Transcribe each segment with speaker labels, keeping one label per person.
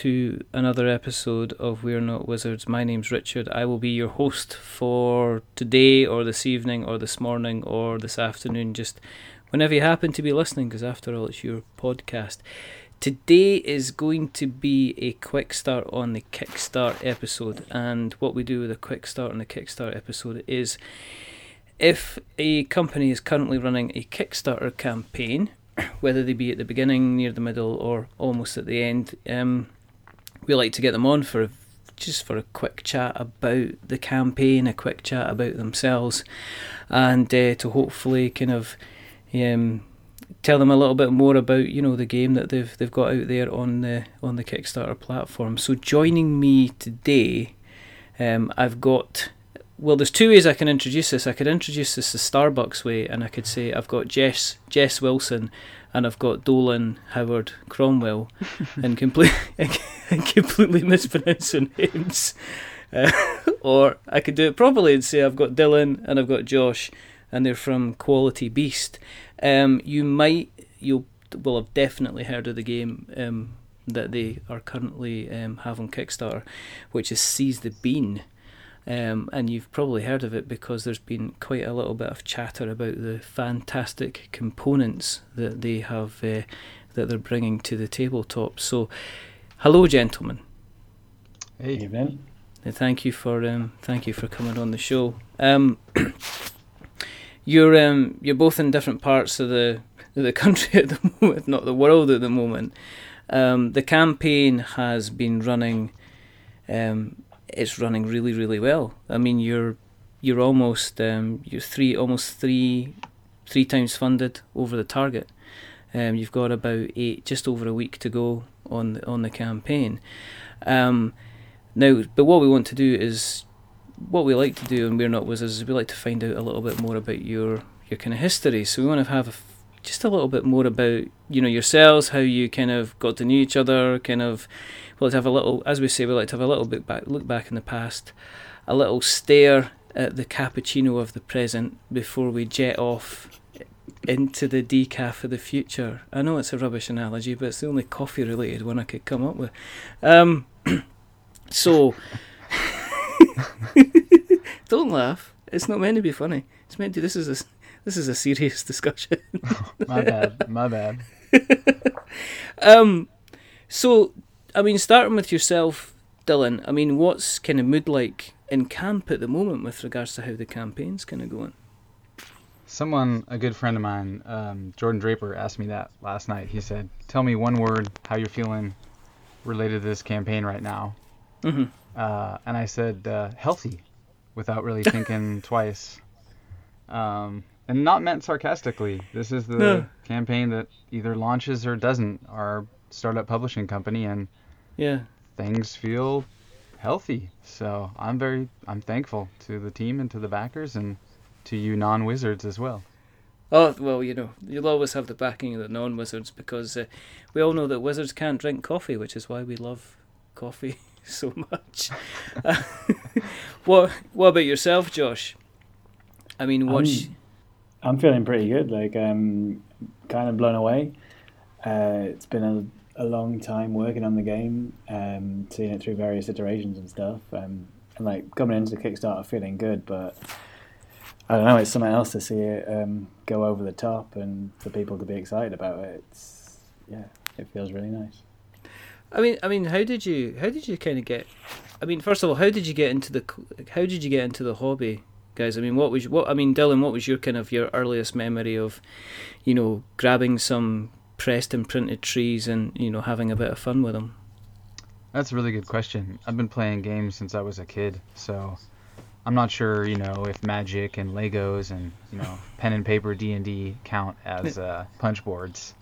Speaker 1: To another episode of We're Not Wizards. My name's Richard. I will be your host for today or this evening or this morning or this afternoon, just whenever you happen to be listening, because after all, it's your podcast. Today is going to be a quick start on the Kickstart episode, and what we do with a quick start on the Kickstart episode is if a company is currently running a Kickstarter campaign, whether they be at the beginning, near the middle, or almost at the end, um, we like to get them on for a, just for a quick chat about the campaign, a quick chat about themselves, and uh, to hopefully kind of um, tell them a little bit more about you know the game that they've they've got out there on the on the Kickstarter platform. So joining me today, um, I've got well, there's two ways I can introduce this. I could introduce this the Starbucks way, and I could say I've got Jess Jess Wilson, and I've got Dolan Howard Cromwell, and complete and completely mispronouncing names. Uh, or I could do it properly and say I've got Dylan and I've got Josh, and they're from Quality Beast. Um, you might you'll will have definitely heard of the game um, that they are currently um, have on Kickstarter, which is Seize the Bean. Um, and you've probably heard of it because there's been quite a little bit of chatter about the fantastic components that they have uh, that they're bringing to the tabletop. So, hello, gentlemen.
Speaker 2: Hey, evening.
Speaker 1: Uh, thank you for um, thank you for coming on the show. Um, you're um, you're both in different parts of the the country at the moment, not the world at the moment. Um, the campaign has been running um, it's running really really well. I mean you're you're almost um, you're three almost three three times funded over the target. Um, you've got about eight just over a week to go on the, on the campaign. Um, now, but what we want to do is what we like to do, and we're not wizards, is we like to find out a little bit more about your your kind of history. So we want to have a, just a little bit more about you know yourselves, how you kind of got to know each other, kind of we like to have a little, as we say, we like to have a little bit back, look back in the past, a little stare at the cappuccino of the present before we jet off into the decaf of the future. I know it's a rubbish analogy, but it's the only coffee related one I could come up with. Um, so, don't laugh. It's not meant to be funny. It's meant to. This is a this is a serious discussion.
Speaker 2: my bad. My bad.
Speaker 1: um, so I mean, starting with yourself, Dylan. I mean, what's kind of mood like in camp at the moment with regards to how the campaign's kind of going?
Speaker 2: Someone, a good friend of mine, um, Jordan Draper, asked me that last night. He said, "Tell me one word how you're feeling related to this campaign right now."
Speaker 1: Mm-hmm.
Speaker 2: Uh, and I said, uh, "Healthy," without really thinking twice. Um, and not meant sarcastically. This is the no. campaign that either launches or doesn't. Our startup publishing company, and
Speaker 1: yeah,
Speaker 2: things feel healthy. So I'm very I'm thankful to the team and to the backers and to you non-wizards as well.
Speaker 1: Oh well, you know you'll always have the backing of the non-wizards because uh, we all know that wizards can't drink coffee, which is why we love coffee so much. uh, what What about yourself, Josh? I mean, what?
Speaker 3: I'm, I'm feeling pretty good. Like I'm kind of blown away. Uh, it's been a a long time working on the game, um, seeing it through various iterations and stuff, um, and like coming into the Kickstarter feeling good, but I don't know, it's something else to see it um, go over the top and for people to be excited about it. It's yeah, it feels really nice.
Speaker 1: I mean, I mean, how did you how did you kind of get? I mean, first of all, how did you get into the how did you get into the hobby, guys? I mean, what was what I mean, Dylan? What was your kind of your earliest memory of, you know, grabbing some pressed and printed trees and you know having a bit of fun with them?
Speaker 2: That's a really good question. I've been playing games since I was a kid, so I'm not sure, you know, if Magic and Legos and you know pen and paper D and D count as uh, punch boards.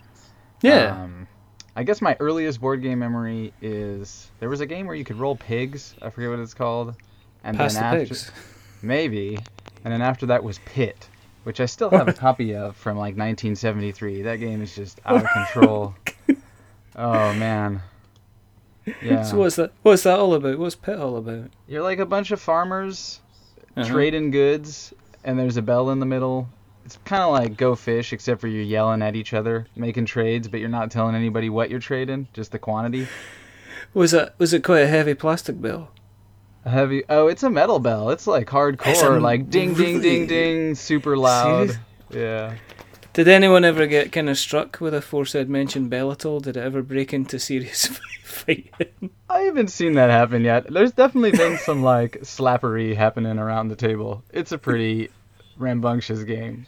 Speaker 1: Yeah.
Speaker 2: Um, I guess my earliest board game memory is there was a game where you could roll pigs. I forget what it's called.
Speaker 1: And Pass then the after, pigs.
Speaker 2: Maybe. And then after that was Pit which I still have a copy of from like 1973. That game is just out of control. oh man.
Speaker 1: Yeah. So what's that? What's that all about? What's Pit all about?
Speaker 2: You're like a bunch of farmers uh-huh. trading goods, and there's a bell in the middle it's kind of like Go Fish, except for you're yelling at each other, making trades, but you're not telling anybody what you're trading, just the quantity.
Speaker 1: Was it was it quite a heavy plastic bill?
Speaker 2: Heavy. Oh, it's a metal bell. It's like hardcore,
Speaker 1: a-
Speaker 2: like ding, ding, ding, ding, super loud.
Speaker 1: Serious?
Speaker 2: Yeah.
Speaker 1: Did anyone ever get kind of struck with a aforesaid mentioned bell at all? Did it ever break into serious fighting?
Speaker 2: I haven't seen that happen yet. There's definitely been some like slappery happening around the table. It's a pretty rambunctious game.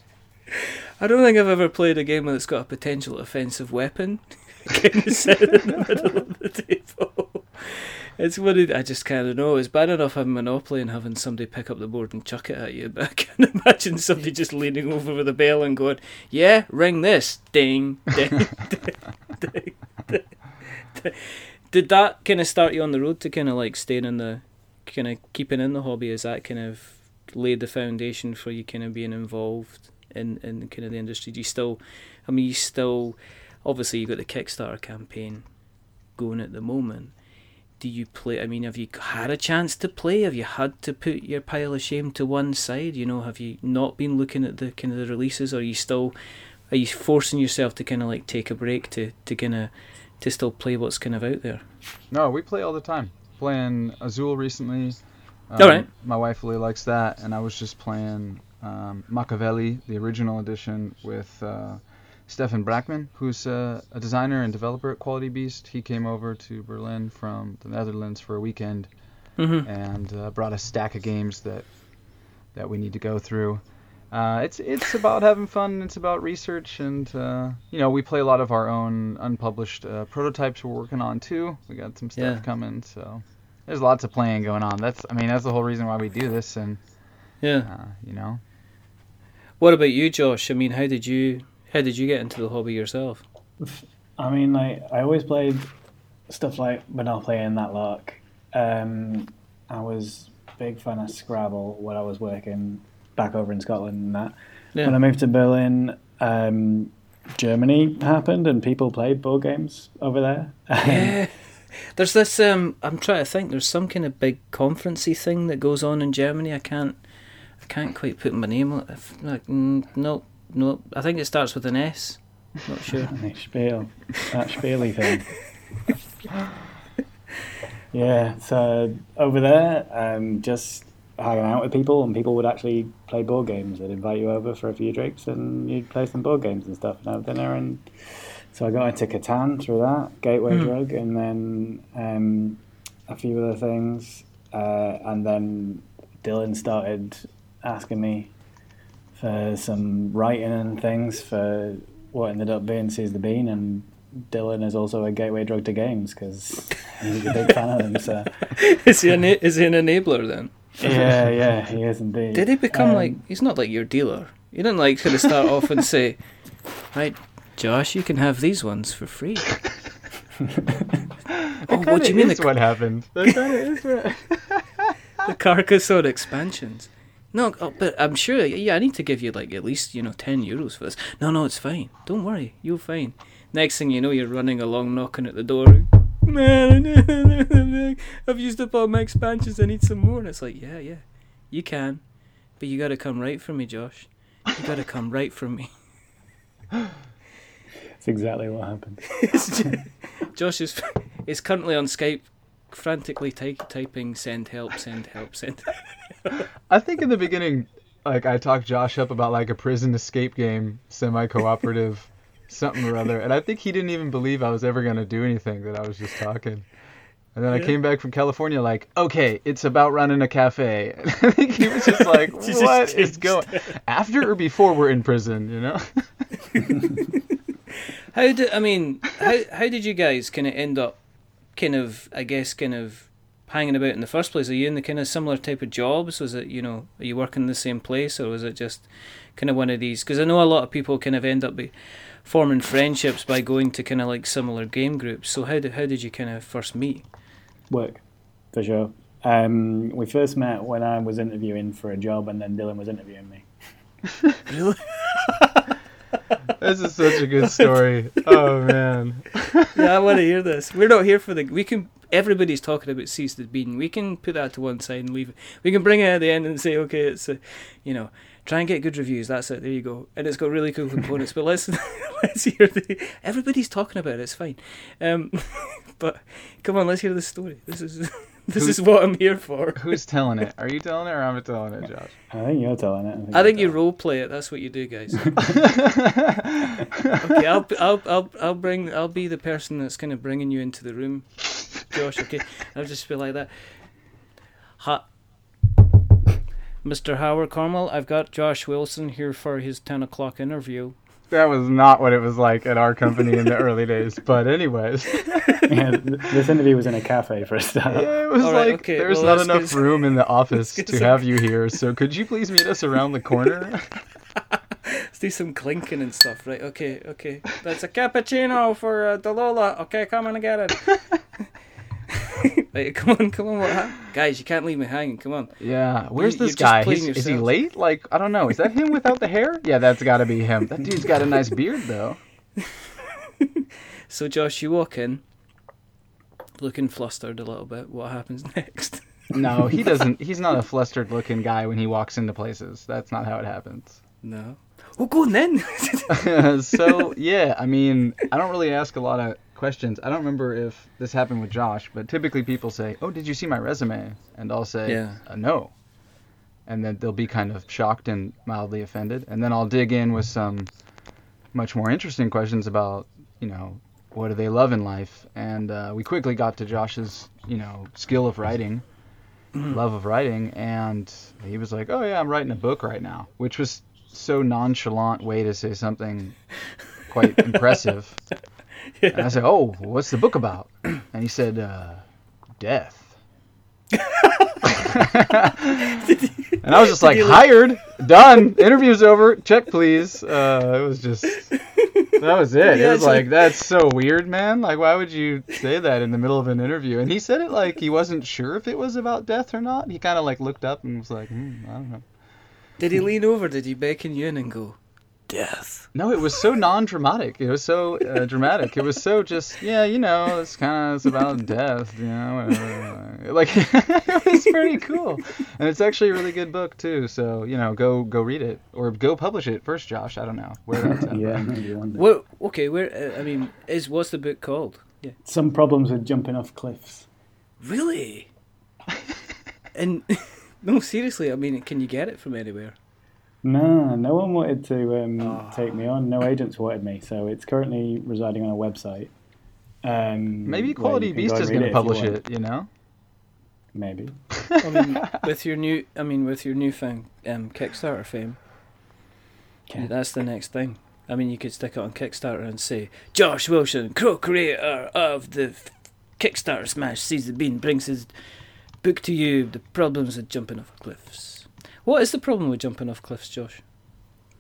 Speaker 1: I don't think I've ever played a game that's got a potential offensive weapon kind of set in the middle of the table. It's what it, I just kind of know. It's bad enough having Monopoly and having somebody pick up the board and chuck it at you, but I can imagine somebody just leaning over with a bell and going, "Yeah, ring this, ding, ding, ding, ding, ding, ding." Did that kind of start you on the road to kind of like staying in the, kind of keeping in the hobby? Is that kind of laid the foundation for you kind of being involved in in kind of the industry? Do you still, I mean, you still, obviously you've got the Kickstarter campaign going at the moment. Do you play? I mean, have you had a chance to play? Have you had to put your pile of shame to one side? You know, have you not been looking at the kind of the releases? Or are you still, are you forcing yourself to kind of like take a break to to kind of to still play what's kind of out there?
Speaker 2: No, we play all the time. Playing Azul recently. Um,
Speaker 1: All right.
Speaker 2: My wife really likes that, and I was just playing um, Machiavelli, the original edition, with uh, Stefan Brackman, who's uh, a designer and developer at Quality Beast. He came over to Berlin from the Netherlands for a weekend
Speaker 1: Mm-hmm.
Speaker 2: and uh, brought a stack of games that that we need to go through. Uh, it's it's about having fun. It's about research, and uh, you know we play a lot of our own unpublished uh, prototypes we're working on too. We got some stuff
Speaker 1: Yeah.
Speaker 2: coming, so there's lots of playing going on. That's I mean that's the whole reason why we do this, and
Speaker 1: Yeah.
Speaker 2: uh, you know
Speaker 1: What about you, Josh? I mean, how did you how did you get into the hobby yourself?
Speaker 3: I mean, like I always played stuff like Monopoly and that lark. Um, I was a big fan of Scrabble when I was working back over in Scotland and that. When I moved to Berlin, um, Germany happened and people played board games over there.
Speaker 1: yeah. There's this. Um, I'm trying to think. There's some kind of big conferencey thing that goes on in Germany. I can't. I can't quite put my name on. it. Like, no, no. I think it starts with an S. Not sure.
Speaker 3: Spiel, that Spiely thing. yeah, so over there, um, just hanging out with people, and people would actually play board games. They'd invite you over for a few drinks, and you'd play some board games and stuff, and have dinner. And so I got into Catan through that Gateway
Speaker 1: Hmm.
Speaker 3: Drug, and then um, a few other things, uh, and then Dylan started asking me for some writing and things for what ended up being Seize the Bean, and Dylan is also a gateway drug to games because he's a big fan of them. So
Speaker 1: is he an is he an enabler then?
Speaker 3: yeah, yeah, he is indeed.
Speaker 1: Did he become
Speaker 3: Um,
Speaker 1: like? He's not like your dealer. You didn't like kind of start off and say, right, Josh, you can have these ones for free. oh, what do you mean
Speaker 2: is
Speaker 1: the,
Speaker 2: what happened? That kinda is what-
Speaker 1: the Carcassonne expansions? No, oh, but I'm sure. Yeah, I need to give you like at least you know ten euros for this. No, no, it's fine. Don't worry, you're fine. Next thing you know, you're running along, knocking at the door. Man, I've used up all my expansions. I need some more. And it's like, yeah, yeah, you can, but you got to come right for me, Josh. You got to come right for me.
Speaker 3: That's exactly what happened.
Speaker 1: Josh is is currently on Skype, frantically ty- typing "send help, send help, send."
Speaker 2: I think in the beginning, like I talked Josh up about like a prison escape game, semi-cooperative, something or other, and I think he didn't even believe I was ever gonna do anything. That I was just talking. And then I came back from California like, okay, it's about running a cafe. And I think he was just like,
Speaker 1: Just
Speaker 2: what is
Speaker 1: changed
Speaker 2: going? After or before we're in prison, you know?
Speaker 1: How did I mean? How how did you guys kind of end up, kind of I guess kind of hanging about in the first place? Are you in the kind of similar type of jobs? Was it you know are you working in the same place or was it just kind of one of these? Because I know a lot of people kind of end up be forming friendships by going to kind of like similar game groups. So how did how did you kind of first meet?
Speaker 3: Work, for sure. Um, we first met when I was interviewing for a job, and then Dylan was interviewing me.
Speaker 1: Really?
Speaker 2: this is such a good story. Oh man.
Speaker 1: yeah, I want to hear this. We're not here for the. We can. Everybody's talking about Seize the Bean. We can put that to one side and leave it. We can bring it at the end and say, okay, it's a, you know, Try and get good reviews. That's it. There you go. And it's got really cool components. But let's let's hear the. Everybody's talking about it. It's fine. Um, but come on, let's hear the story. This is this
Speaker 2: Who's-
Speaker 1: is what I'm here for.
Speaker 2: Who's telling it? Are you telling it or am I telling it, Josh?
Speaker 3: I think you're telling it.
Speaker 1: I think
Speaker 3: you're
Speaker 1: you role play it. That's what you do, guys. okay, I'll, I'll I'll I'll bring I'll be the person that's kind of bringing you into the room, Josh. Okay, I'll just be like that. Ha, Mr. Howard Carmel, I've got Josh Wilson here for his ten o'clock interview.
Speaker 2: That was not what it was like at our company in the early days. But anyways,
Speaker 3: yeah, this interview was in a cafe for a start.
Speaker 2: yeah, it was
Speaker 1: All right,
Speaker 2: like
Speaker 1: okay,
Speaker 2: there's
Speaker 1: well,
Speaker 2: not enough
Speaker 1: get-
Speaker 2: room in the office to
Speaker 1: some-
Speaker 2: have you here. So could you please meet us around the corner?
Speaker 1: Let's do some clinking and stuff, right? Okay, okay. That's a cappuccino for uh, Dalola. Okay, come on and get it. come on, come on, what hap- Guys, you can't leave me hanging. Come on.
Speaker 2: Yeah, where's
Speaker 1: You-
Speaker 2: this guy? He's, is he late? Like I don't know. Is that him without the hair? Yeah, that's got to be him. That dude's got a nice beard though.
Speaker 1: So, Josh, you walk in, looking flustered a little bit. What happens next?
Speaker 2: No, he doesn't. He's not a flustered looking guy when he walks into places. That's not how it happens.
Speaker 1: No. Oh, go on then.
Speaker 2: so yeah, I mean, I don't really ask a lot of questions. I don't remember if this happened with Josh, but typically people say, "Oh, did you see my resume?" And I'll say,
Speaker 1: Yeah.
Speaker 2: uh, "No," and then they'll be kind of shocked and mildly offended, and then I'll dig in with some much more interesting questions about, you know, what do they love in life, and uh, we quickly got to Josh's, you know, skill of writing. Love of writing, and he was like, "Oh yeah, I'm writing a book right now," which was so nonchalant way to say something quite impressive. And I said, "Oh, what's the book about?" And he said, uh, "Death." and I was just like, "Hired, done, interview's over, check please." Uh, it was just that was it. It was like that's so weird, man. Like, why would you say that in the middle of an interview? And he said it like he wasn't sure if it was about death or not. He kind of like looked up and was like, hmm, "I don't know."
Speaker 1: Did he lean over? Did he beckon you in and go, Death?
Speaker 2: No, it was so non-dramatic. It was so uh, dramatic. It was so just, yeah, you know, it's kind of it's about death, you know, whatever. Like it was pretty cool, and it's actually a really good book too. So you know, go go read it or go publish it first, Josh. I don't know where that's at.
Speaker 3: yeah, maybe one day.
Speaker 1: Well, okay, where, uh, I mean, is what's the book called? Yeah.
Speaker 3: Some problems with jumping off cliffs.
Speaker 1: Really? and, no, seriously, I mean, can you get it from anywhere?
Speaker 3: No, no one wanted to um,
Speaker 1: Ah.
Speaker 3: take me on. No agents wanted me, so it's currently residing on a website. Um,
Speaker 2: Maybe
Speaker 3: where
Speaker 2: Quality Beast
Speaker 3: go
Speaker 2: is going to publish
Speaker 3: want.
Speaker 2: it. You know.
Speaker 3: Maybe.
Speaker 1: I mean, with your new, I mean, with your newfound um, Kickstarter fame,
Speaker 3: Okay.
Speaker 1: that's the next thing. I mean, you could stick it on Kickstarter and say, Josh Wilson, co-creator of the f- Kickstarter smash Seize the Bean, brings his book to you, The Problems of Jumping Off Cliffs. What is the problem with jumping off cliffs, Josh?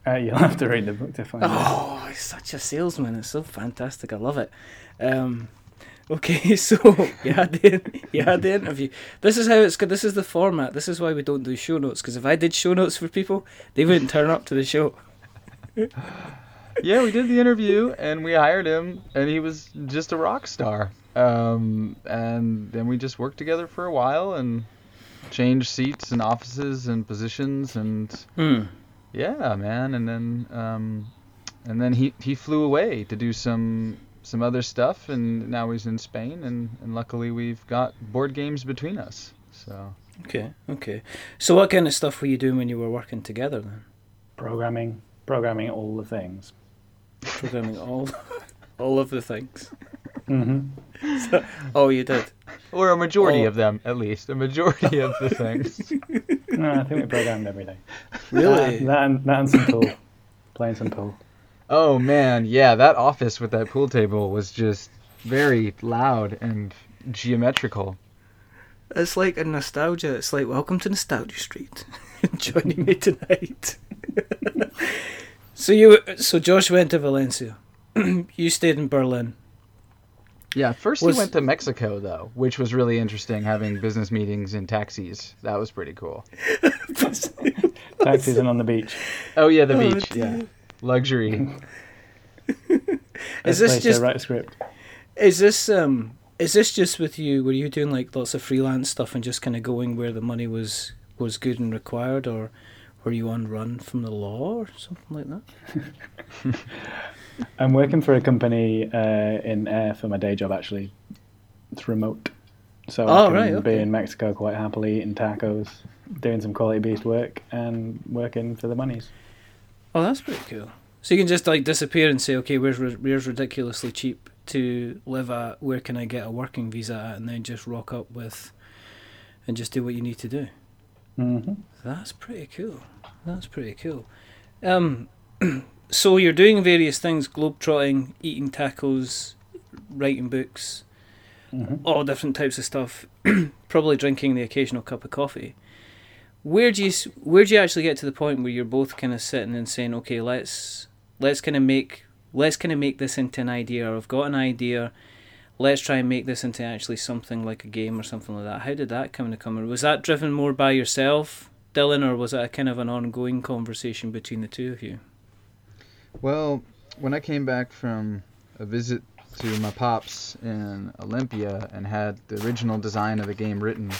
Speaker 3: Uh, you'll have to read the book to find out.
Speaker 1: Oh, he's such a salesman. It's so fantastic. I love it. Um, okay, so you had the you had the interview. This is how it's good. This is the format. This is why we don't do show notes. Because if I did show notes for people, they wouldn't turn up to the show.
Speaker 2: yeah, we did the interview and we hired him, and he was just a rock star. Um, and then we just worked together for a while and changed seats and offices and positions and
Speaker 1: Hmm.
Speaker 2: yeah, man. And then um, and then he he flew away to do some some other stuff, and now he's in Spain, and and luckily we've got board games between us. So
Speaker 1: Okay. Okay. So what kind of stuff were you doing when you were working together then?
Speaker 3: Programming, programming all the things.
Speaker 1: Programming all all of the things.
Speaker 3: Hmm
Speaker 1: Oh, you did.
Speaker 2: or a majority
Speaker 1: Oh.
Speaker 2: of them, at least a majority of the things.
Speaker 3: No, I think we programmed everything.
Speaker 1: Really?
Speaker 3: That, that, and, that and some pool. Playing some pool.
Speaker 2: Oh man, yeah, that office with that pool table was just very loud and geometrical.
Speaker 1: It's like a nostalgia. It's like welcome to Nostalgia Street. Joining me tonight. so you, so Josh went to Valencia. you stayed in Berlin.
Speaker 2: Yeah, first
Speaker 1: Was-
Speaker 2: he went to Mexico though, which was really interesting having business meetings in taxis. That was pretty cool.
Speaker 3: Taxis and on the beach.
Speaker 2: Oh yeah, the
Speaker 1: Oh,
Speaker 2: beach.
Speaker 1: dear.
Speaker 2: Yeah. Luxury.
Speaker 1: Is this just
Speaker 3: to write a script?
Speaker 1: is this um is this just with you? Were you doing like lots of freelance stuff and just kind of going where the money was was good and required, or Were you on run from the law or something like that?
Speaker 3: I'm working for a company uh, in air for my day job. Actually, it's remote, so I
Speaker 1: Oh,
Speaker 3: can
Speaker 1: right, okay.
Speaker 3: be in Mexico quite happily eating tacos, doing some quality beast work, and working for the monies.
Speaker 1: Oh, that's pretty cool. So you can just like disappear and say, okay, where's where's ridiculously cheap to live at? Where can I get a working visa at? And then just rock up with, and just do what you need to do.
Speaker 3: hmm
Speaker 1: That's pretty cool. That's pretty cool. Um, so you're doing various things: globetrotting, eating tacos, writing books,
Speaker 3: hmm
Speaker 1: all different types of stuff. Probably drinking the occasional cup of coffee. Where do you where do you actually get to the point where you're both kind of sitting and saying, okay, let's let's kind of make let's kind of make this into an idea. Or I've got an idea. Let's try and make this into actually something like a game or something like that. How did that come to come? Or was that driven more by yourself, Dylan, or was that a kind of an ongoing conversation between the two of you?
Speaker 2: Well, when I came back from a visit to my pops in Olympia and had the original design of the game written,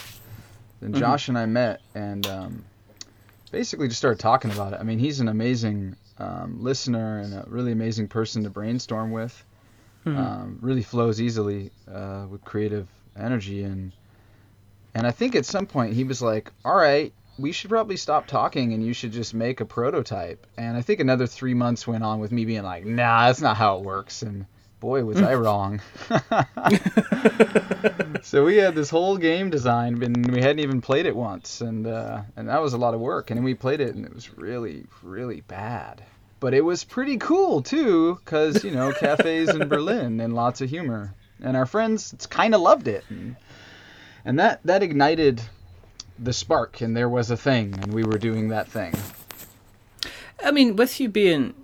Speaker 2: then
Speaker 1: Mhm.
Speaker 2: Josh and I met and um, basically just started talking about it. I mean, he's an amazing um, listener and a really amazing person to brainstorm with.
Speaker 1: Mhm.
Speaker 2: Um, really flows easily uh, with creative energy and and I think at some point he was like, "All right, we should probably stop talking and you should just make a prototype." And I think another three months went on with me being like, "Nah, that's not how it works." And boy, was I wrong. so we had this whole game designed, and we hadn't even played it once, and uh, and that was a lot of work. And then we played it, and it was really, really bad. But it was pretty cool too, cause you know cafes in Berlin and lots of humor, and our friends kind of loved it, and, and that that ignited the spark, and there was a thing, and we were doing that thing.
Speaker 1: I mean, with you being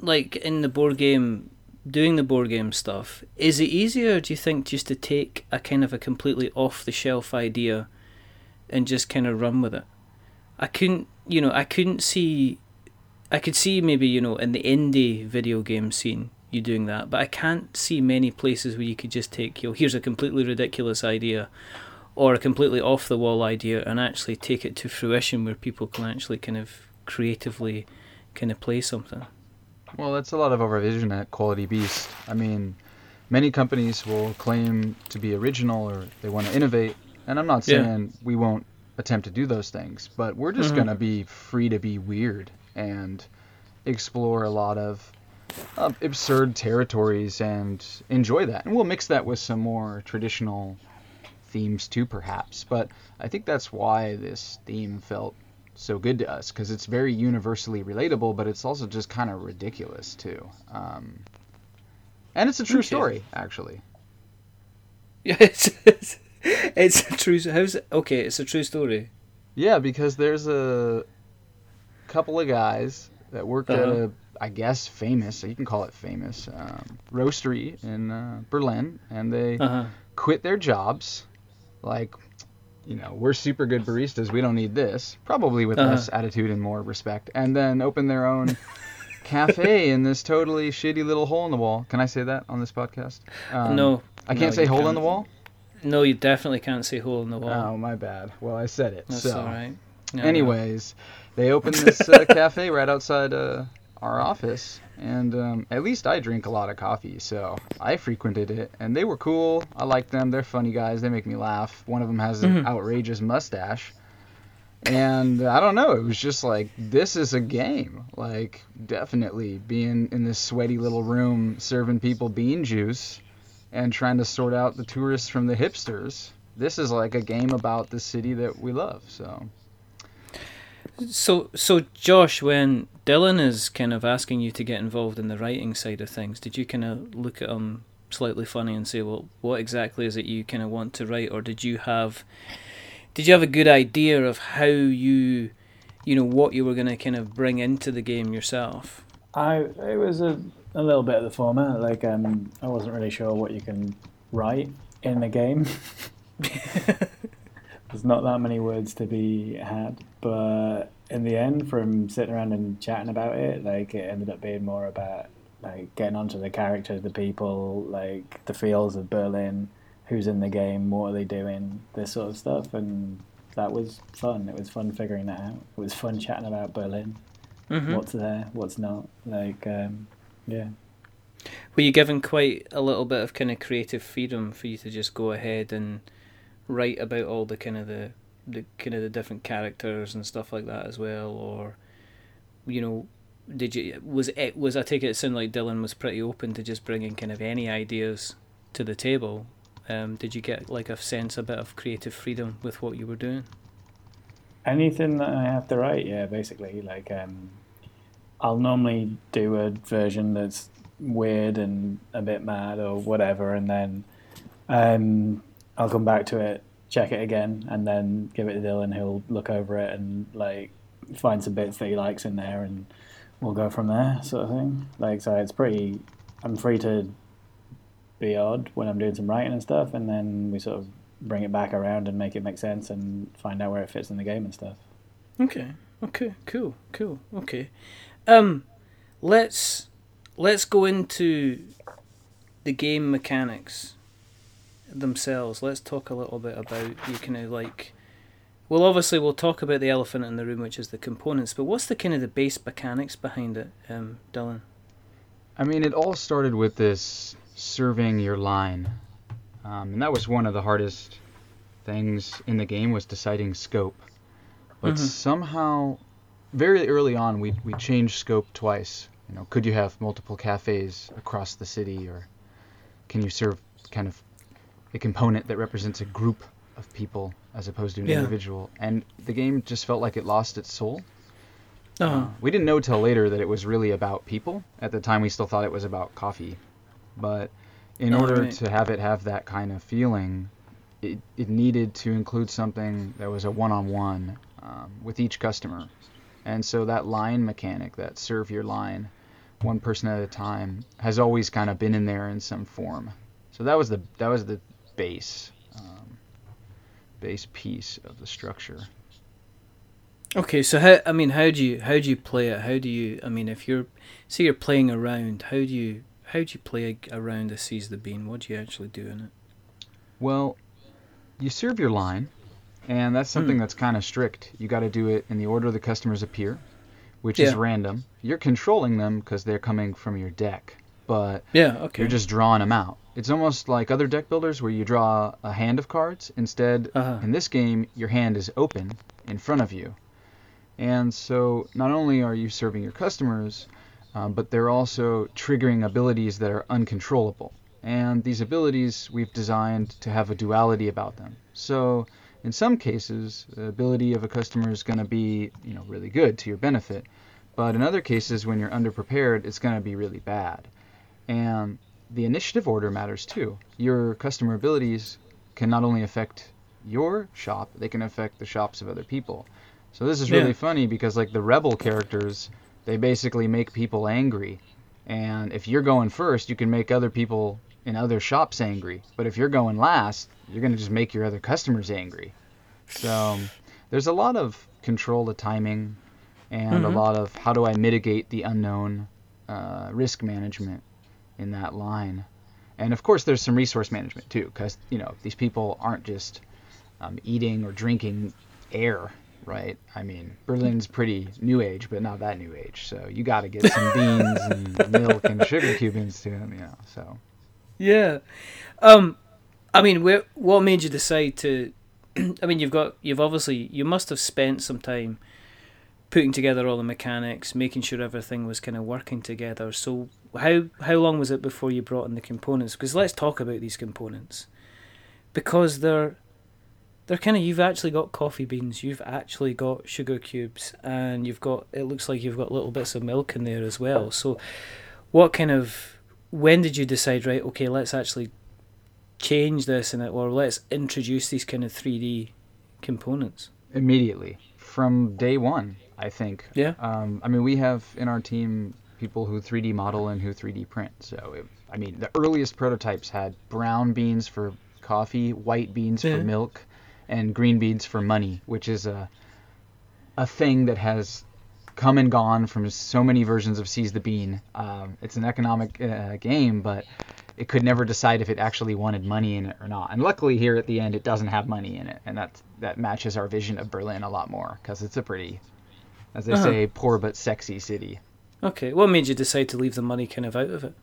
Speaker 1: like in the board game, doing the board game stuff, is it easier, do you think, just to take a kind of a completely off the shelf idea and just kind of run with it? I couldn't, you know, I couldn't see. I could see maybe, you know, in the indie video game scene, you doing that, but I can't see many places where you could just take, you know, here's a completely ridiculous idea or a completely off the wall idea and actually take it to fruition where people can actually kind of creatively kind of play something.
Speaker 2: Well, that's a lot of our vision at Quality Beast. I mean, many companies will claim to be original or they want to innovate, and I'm not
Speaker 1: Yeah.
Speaker 2: saying we won't attempt to do those things, but we're just
Speaker 1: Mhm.
Speaker 2: going to be free to be weird and explore a lot of uh, absurd territories and enjoy that. And we'll mix that with some more traditional themes too, perhaps. But I think that's why this theme felt so good to us because it's very universally relatable, but it's also just kind of ridiculous too. Um, and it's a true story, actually.
Speaker 1: Yeah, it's, it's, it's a true. How's it? Okay, it's a true story.
Speaker 2: Yeah, because there's a couple of guys that work at
Speaker 1: Uh-huh.
Speaker 2: a, I guess, famous, you can call it famous, um, roastery in uh, Berlin, and they
Speaker 1: Uh huh.
Speaker 2: quit their jobs. Like, you know, we're super good baristas, we don't need this. Probably with
Speaker 1: Uh-huh.
Speaker 2: less attitude and more respect. And then open their own cafe in this totally shitty little hole in the wall. Can I say that on this podcast? Um,
Speaker 1: no,
Speaker 2: I can't say hole in
Speaker 1: can't.
Speaker 2: the wall?
Speaker 1: no, you definitely can't say hole in the wall.
Speaker 2: Oh, my bad. Well, I said it.
Speaker 1: That's
Speaker 2: so.
Speaker 1: all right. No, no.
Speaker 2: Anyways, they opened this uh, cafe right outside uh, our office, and um, at least I drink a lot of coffee, so I frequented it, and they were cool. I like them. They're funny guys. They make me laugh. One of them has an
Speaker 1: Mhm.
Speaker 2: outrageous mustache, and I don't know. It was just like this is a game. Like definitely being in this sweaty little room serving people bean juice and trying to sort out the tourists from the hipsters. This is like a game about the city that we love. So.
Speaker 1: So, so Josh, when Dylan is kind of asking you to get involved in the writing side of things, did you kind of look at him slightly funny and say, "Well, what exactly is it you kind of want to write?" Or did you have, did you have a good idea of how you, you know, what you were going to kind of bring into the game yourself?
Speaker 3: I it was a, a little bit of the former. Like um, I wasn't really sure what you can write in the game. There's not that many words to be had, but in the end, from sitting around and chatting about it, like it ended up being more about like getting onto the characters, the people, like the feels of Berlin, who's in the game, what are they doing, this sort of stuff, and that was fun. It was fun figuring that out. It was fun chatting about Berlin.
Speaker 1: Mm-hmm.
Speaker 3: What's there? What's not? Like, um, yeah.
Speaker 1: Were you given quite a little bit of kind of creative freedom for you to just go ahead and write about all the kind of the the kind of the different characters and stuff like that as well, or you know, did you was it was I take it it sounded like Dylan was pretty open to just bringing kind of any ideas to the table. Um, did you get like a sense a bit of creative freedom with what you were doing?
Speaker 3: Anything that I have to write, yeah, basically. Like, um, I'll normally do a version that's weird and a bit mad or whatever, and then um, I'll come back to it, check it again, and then give it to Dylan. He'll look over it and like find some bits that he likes in there, and we'll go from there, sort of thing. Like, so it's pretty. I'm free to be odd when I'm doing some writing and stuff, and then we sort of bring it back around and make it make sense and find out where it fits in the game and stuff.
Speaker 1: Okay. Okay. Cool. Cool. Okay. Um, let's let's go into the game mechanics themselves. Let's talk a little bit about you kind of like. Well, obviously, we'll talk about the elephant in the room, which is the components. But what's the kind of the base mechanics behind it, um, Dylan?
Speaker 2: I mean, it all started with this serving your line, um, and that was one of the hardest things in the game was deciding scope. But
Speaker 1: Mhm.
Speaker 2: somehow, very early on, we we changed scope twice. You know, could you have multiple cafes across the city, or can you serve kind of a component that represents a group of people as opposed to an
Speaker 1: Yeah.
Speaker 2: individual? And the game just felt like it lost its soul.
Speaker 1: Uh-huh.
Speaker 2: Uh, we didn't know till later that it was really about people. At the time, we still thought it was about coffee. But in
Speaker 1: Oh,
Speaker 2: order
Speaker 1: right.
Speaker 2: to have it have that kind of feeling, it, it needed to include something that was a one-on-one um, with each customer. And so that line mechanic, that serve your line, one person at a time, has always kind of been in there in some form. So that was the that was the base um, base piece of the structure.
Speaker 1: Okay, so how I mean, how do you how do you play it? How do you I mean, if you're say you're playing around, how do you how do you play around a seize the bean? What do you actually do in it?
Speaker 2: Well, you serve your line, and that's something
Speaker 1: Hmm.
Speaker 2: that's kind of strict. You got to do it in the order the customers appear, which is random. You're controlling them because they're coming from your deck, but
Speaker 1: Yeah. Okay.
Speaker 2: you're just drawing them out. It's almost like other deck builders where you draw a hand of cards. Instead,
Speaker 1: Uh-huh.
Speaker 2: in this game, your hand is open in front of you. And so not only are you serving your customers, um, but they're also triggering abilities that are uncontrollable. And these abilities we've designed to have a duality about them. So in some cases, the ability of a customer is going to be, you know, really good to your benefit. But in other cases, when you're underprepared, it's going to be really bad. And the initiative order matters too. Your customer abilities can not only affect your shop, they can affect the shops of other people. So this is really
Speaker 1: Yeah.
Speaker 2: funny because like the rebel characters, they basically make people angry. And if you're going first, you can make other people in other shops angry. But if you're going last, you're going to just make your other customers angry. So there's a lot of control of timing and
Speaker 1: Mhm.
Speaker 2: a lot of how do I mitigate the unknown uh, risk management in that line. And of course, there's some resource management too, because you know these people aren't just um, eating or drinking air, right? I mean, Berlin's pretty new age, but not that new age. So you got to get some beans and milk and sugar cubes to them, you know. So
Speaker 1: Yeah. Um, I mean, what made you decide to? I mean, you've got you've obviously you must have spent some time putting together all the mechanics, making sure everything was kind of working together. So how how long was it before you brought in the components? Because let's talk about these components, because they're they're kind of you've actually got coffee beans, you've actually got sugar cubes, and you've got it looks like you've got little bits of milk in there as well. So what kind of when did you decide right okay let's actually change this and it or let's introduce these kind of 3d components
Speaker 2: immediately from day one, I think.
Speaker 1: Yeah.
Speaker 2: Um, I mean, we have in our team people who 3D model and who 3D print. So, it, I mean, the earliest prototypes had brown beans for coffee, white beans
Speaker 1: Yeah.
Speaker 2: for milk, and green beans for money, which is a a thing that has come and gone from so many versions of Seize the Bean. Um, it's an economic uh, game, but it could never decide if it actually wanted money in it or not. And luckily here at the end, it doesn't have money in it, and that that matches our vision of Berlin a lot more because it's a pretty, as they
Speaker 1: Uh-huh.
Speaker 2: say, poor but sexy city.
Speaker 1: Okay, what made you decide to leave the money kind of out of it?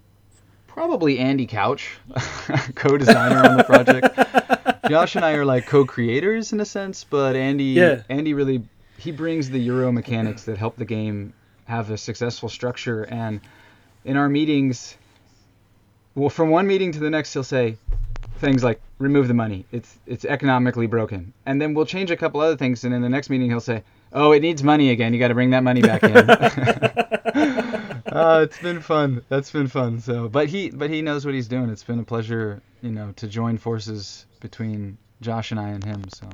Speaker 2: Probably Andy Couch, co-designer on the project. Josh and I are like co-creators in a sense, but Andy
Speaker 1: Yeah.
Speaker 2: Andy really he brings the Euro mechanics that help the game have a successful structure. And in our meetings, well, from one meeting to the next, he'll say things like remove the money. It's it's economically broken, and then we'll change a couple other things, and in the next meeting he'll say, oh, it needs money again. You got to bring that money back in. uh, it's been fun. That's been fun. So, but he but he knows what he's doing. It's been a pleasure, you know, to join forces between Josh and I and him. So.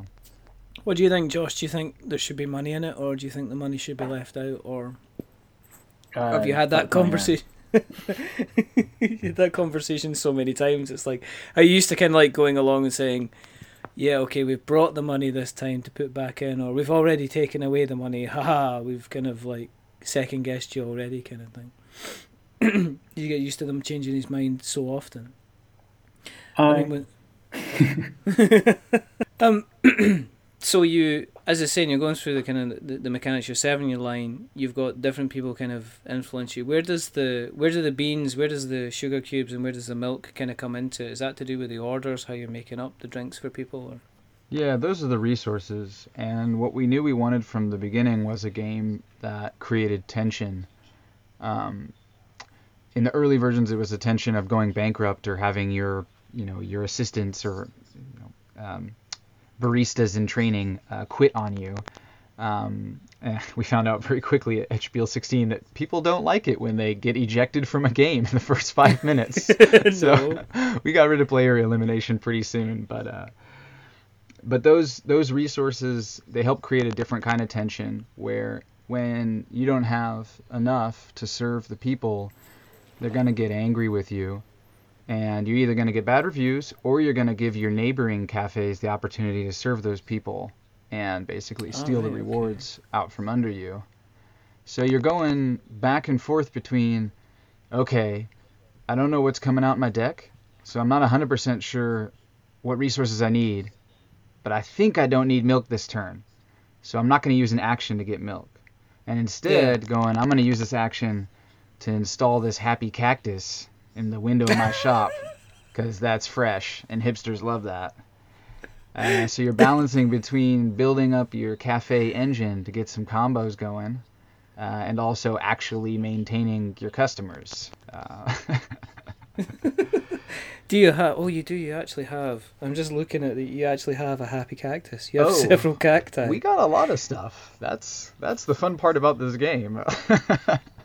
Speaker 1: What do you think, Josh? Do you think there should be money in it, or do you think the money should be left out, or
Speaker 3: Uh,
Speaker 1: have you had that
Speaker 3: fuck money, man.
Speaker 1: conversation? that conversation so many times. It's like I used to kind of like going along and saying, "Yeah, okay, we've brought the money this time to put back in, or we've already taken away the money. Haha, we've kind of like second guessed you already, kind of thing." you get used to them changing his mind so often. I
Speaker 3: I,
Speaker 1: mean, when- um, so you, as I saying, you're going through the kind of the, the mechanics. You're serving your line. You've got different people kind of influence you. Where does the where do the beans, where does the sugar cubes, and where does the milk kind of come into? Is that to do with the orders, how you're making up the drinks for people? Or?
Speaker 2: Yeah, those are the resources. And what we knew we wanted from the beginning was a game that created tension. Um, in the early versions, it was the tension of going bankrupt or having your, you know, your assistants or you know, um, baristas in training uh, quit on you. Um, and we found out very quickly at Spiel 16 that people don't like it when they get ejected from a game in the first five minutes. so we got rid of player elimination pretty soon, but. Uh, but those those resources they help create a different kind of tension where when you don't have enough to serve the people they're going to get angry with you and you're either going to get bad reviews or you're going to give your neighboring cafes the opportunity to serve those people and basically oh, steal the
Speaker 1: right, okay.
Speaker 2: rewards out from under you so you're going back and forth between okay i don't know what's coming out in my deck so i'm not 100% sure what resources i need but I think I don't need milk this turn. So I'm not going to use an action to get milk. And instead, going, I'm going to use this action to install this happy cactus in the window of my shop because that's fresh and hipsters love that. Uh, so you're balancing between building up your cafe engine to get some combos going uh, and also actually maintaining your customers. Uh,
Speaker 1: Do you have? Oh, you do. You actually have. I'm just looking at it. You actually have a happy cactus. You have
Speaker 2: Oh,
Speaker 1: several cacti.
Speaker 2: we got a lot of stuff. That's that's the fun part about this game.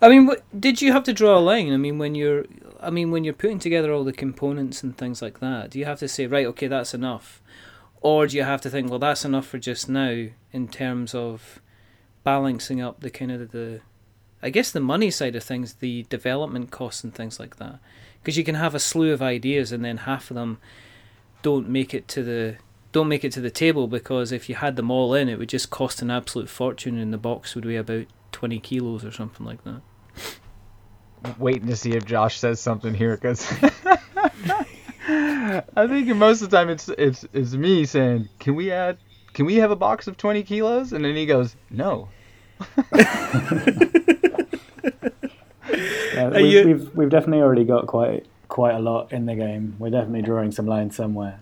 Speaker 1: I mean, what, did you have to draw a line? I mean, when you're, I mean, when you're putting together all the components and things like that, do you have to say, right, okay, that's enough, or do you have to think, well, that's enough for just now in terms of balancing up the kind of the, I guess the money side of things, the development costs and things like that, because you can have a slew of ideas and then half of them don't make it to the don't make it to the table because if you had them all in, it would just cost an absolute fortune, and the box would weigh about twenty kilos or something like that.
Speaker 2: waiting to see if Josh says something here because I think most of the time it's it's it's me saying, "Can we add? Can we have a box of 20 kilos?" And then he goes, "No."
Speaker 3: Yeah, we've,
Speaker 1: you-
Speaker 3: we've we've definitely already got quite quite a lot in the game. We're definitely drawing some lines somewhere.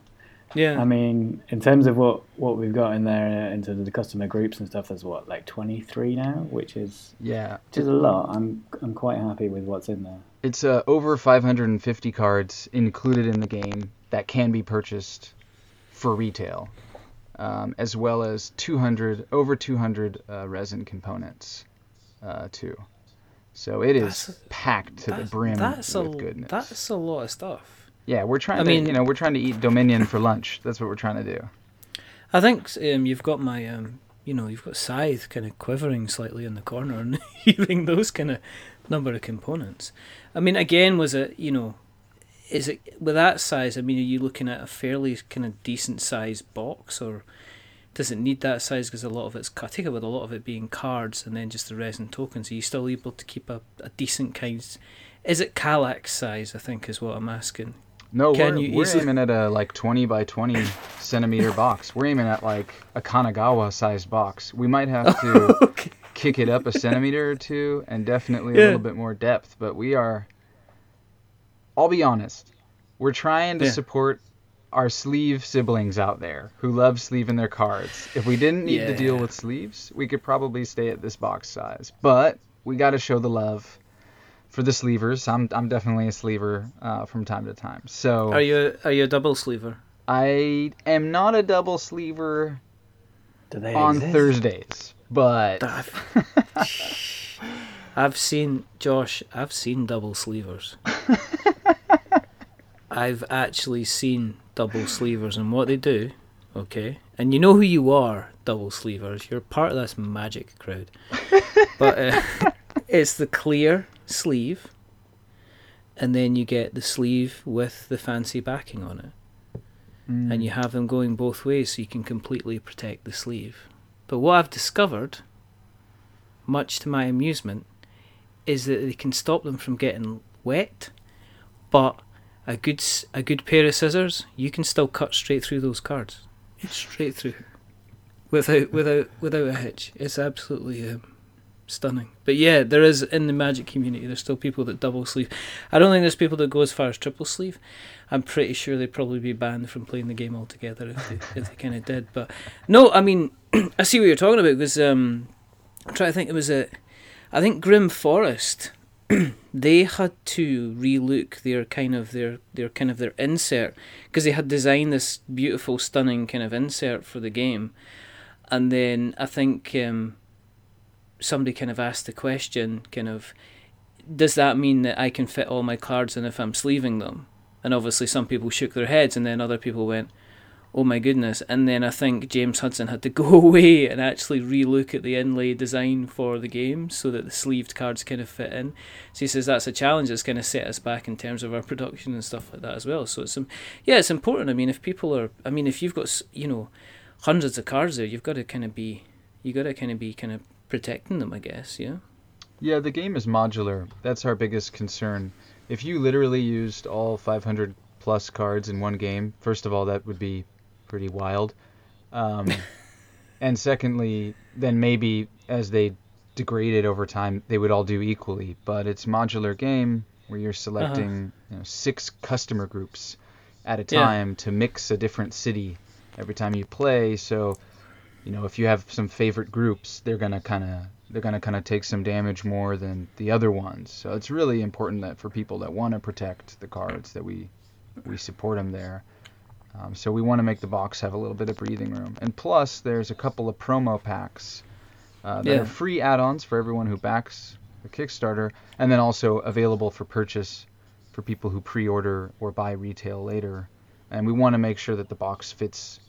Speaker 1: Yeah.
Speaker 3: I mean, in terms of what, what we've got in there uh, into the customer groups and stuff, there's what like 23 now, which is
Speaker 2: Yeah,
Speaker 3: which is a lot. I'm I'm quite happy with what's in there.
Speaker 2: it's uh, over 550 cards included in the game that can be purchased for retail, um, as well as 200 over 200 uh, resin components, uh, too. So it is
Speaker 1: That's-
Speaker 2: packed to the
Speaker 1: That's-
Speaker 2: brim
Speaker 1: that's
Speaker 2: with
Speaker 1: a
Speaker 2: goodness.
Speaker 1: that's a lot of stuff.
Speaker 2: Yeah, we're trying
Speaker 1: I
Speaker 2: to,
Speaker 1: mean-
Speaker 2: you know, we're trying to eat Dominion for lunch. That's what we're trying to do.
Speaker 1: I think um, you've got my um, you know, you've got scythe kind of quivering slightly in the corner and hearing those kind of number of components. I mean, again, was it you know, is it with that size? I mean, are you looking at a fairly kind of decent sized box, or does it need that size? Because a lot of it's it with a lot of it being cards and then just the resin tokens. Are you still able to keep a, a decent kind is it Kallax size? I think is what I'm asking.
Speaker 2: No,
Speaker 1: Can
Speaker 2: we're,
Speaker 1: you
Speaker 2: we're
Speaker 1: easily-
Speaker 2: aiming at a like 20 by 20 centimeter box. We're aiming at like a Kanagawa sized box. We might have to
Speaker 1: okay.
Speaker 2: kick it up a centimeter or two and definitely a little bit more depth, but we are I'll be honest. We're trying to
Speaker 1: Yeah.
Speaker 2: support our sleeve siblings out there who love sleeving their cards. If we didn't need to deal with sleeves, we could probably stay at this box size. But we got to show the love for the sleevers. I'm I'm definitely a sleever uh, from time to time. So
Speaker 1: Are you are you a double sleever?
Speaker 2: I am not a double sleever
Speaker 3: Do they
Speaker 2: on
Speaker 3: exist?
Speaker 2: Thursdays, but
Speaker 1: I've, I've seen Josh. I've seen double sleevers. I've actually seen double sleevers and what they do. Okay, and you know who you are, double sleevers. You're part of this magic crowd. but uh, it's the clear sleeve, and then you get the sleeve with the fancy backing on it
Speaker 2: Mm.
Speaker 1: and you have them going both ways so you can completely protect the sleeve. But what I've discovered, much to my amusement, is that they can stop them from getting wet, but a good a good pair of scissors, you can still cut straight through those cards, straight through, without without without a hitch. It's absolutely um, stunning. But yeah, there is in the Magic community. There's still people that double sleeve. I don't think there's people that go as far as triple sleeve. I'm pretty sure they'd probably be banned from playing the game altogether if they, if they kind of did. But no, I mean, I see what you're talking about because um, I'm trying to think. It was a, I think Grimm Forest. they had to relook their kind of their their kind of their insert because they had designed this beautiful, stunning kind of insert for the game, and then I think um, somebody kind of asked the question, kind of, does that mean that I can fit all my cards in if I'm sleeving them? And obviously, some people shook their heads, and then other people went, "Oh my goodness!" And then I think James Hudson had to go away and actually relook at the inlay design for the game so that the sleeved cards kind of fit in. So he says that's a challenge that's kind of set us back in terms of our production and stuff like that as well. So it's yeah, it's important. I mean, if people are, I mean, if you've got you know hundreds of cards there, you've got to kind of be, you've got to kind of be kind of protecting them, I guess. Yeah.
Speaker 2: Yeah, the game is modular. That's our biggest concern. If you literally used all 500 plus cards in one game, first of all, that would be pretty wild. Um, and secondly, then maybe as they degraded over time, they would all do equally. But it's modular game where you're selecting you know, six customer groups at a
Speaker 1: Yeah.
Speaker 2: time to mix a different city every time you play. So, you know, if you have some favorite groups, they're gonna kind of they're gonna kind of take some damage more than the other ones. So it's really important that for people that want to protect the cards that we we support them there. Um, so we want to make the box have a little bit of breathing room. And plus, there's a couple of promo packs uh, that
Speaker 1: Yeah.
Speaker 2: are free add-ons for everyone who backs the Kickstarter, and then also available for purchase for people who pre-order or buy retail later. And we want to make sure that the box fits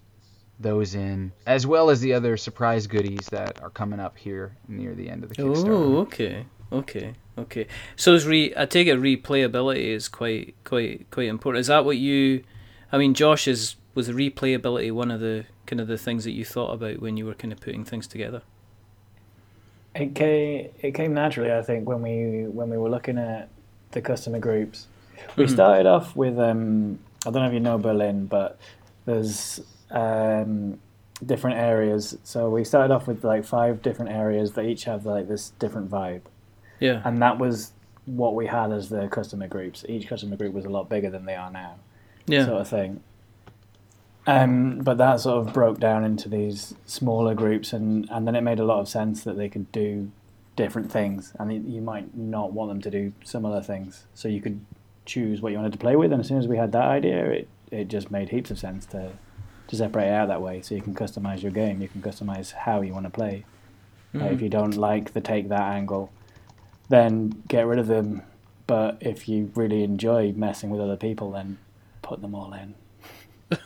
Speaker 2: those in, as well as the other surprise goodies that are coming up here near the end of the Kickstarter.
Speaker 1: Oh, okay, okay, okay. So is re? I take it replayability is quite, quite, quite important. Is that what you? I mean, Josh is was the replayability one of the kind of the things that you thought about when you were kind of putting things together?
Speaker 3: It came, it came naturally, I think, when we when we were looking at the customer groups. We
Speaker 1: Mhm.
Speaker 3: started off with um, I don't know if you know Berlin, but there's um, different areas. So we started off with like five different areas that each have like this different vibe,
Speaker 1: Yeah.
Speaker 3: and that was what we had as the customer groups. Each customer group was a lot bigger than they are now.
Speaker 1: Yeah.
Speaker 3: sort of thing. Um, but that sort of broke down into these smaller groups, and, and then it made a lot of sense that they could do different things, and you- you might not want them to do some other things. So you could choose what you wanted to play with, and as soon as we had that idea, it, it just made heaps of sense to to separate it out that way. So you can customize your game, you can customize how you want to play. Like, if
Speaker 1: Mhm.
Speaker 3: you don't like the take that angle, then get rid of them. But if you really enjoy messing with other people, then put them all in.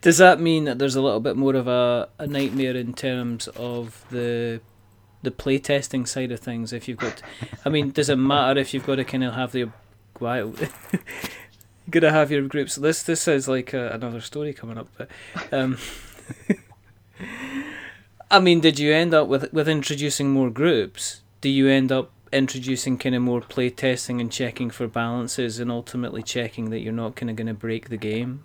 Speaker 1: Does that mean that there's a little bit more of a, a nightmare in terms of the the playtesting side of things? If you've got, I mean, does it matter if you've got to kind of have the, wow, got to have your groups? This this is like a, another story coming up, but um, I mean, did you end up with with introducing more groups? Do you end up introducing kind of more play testing and checking for balances and ultimately checking that you're not kind of going to break the game.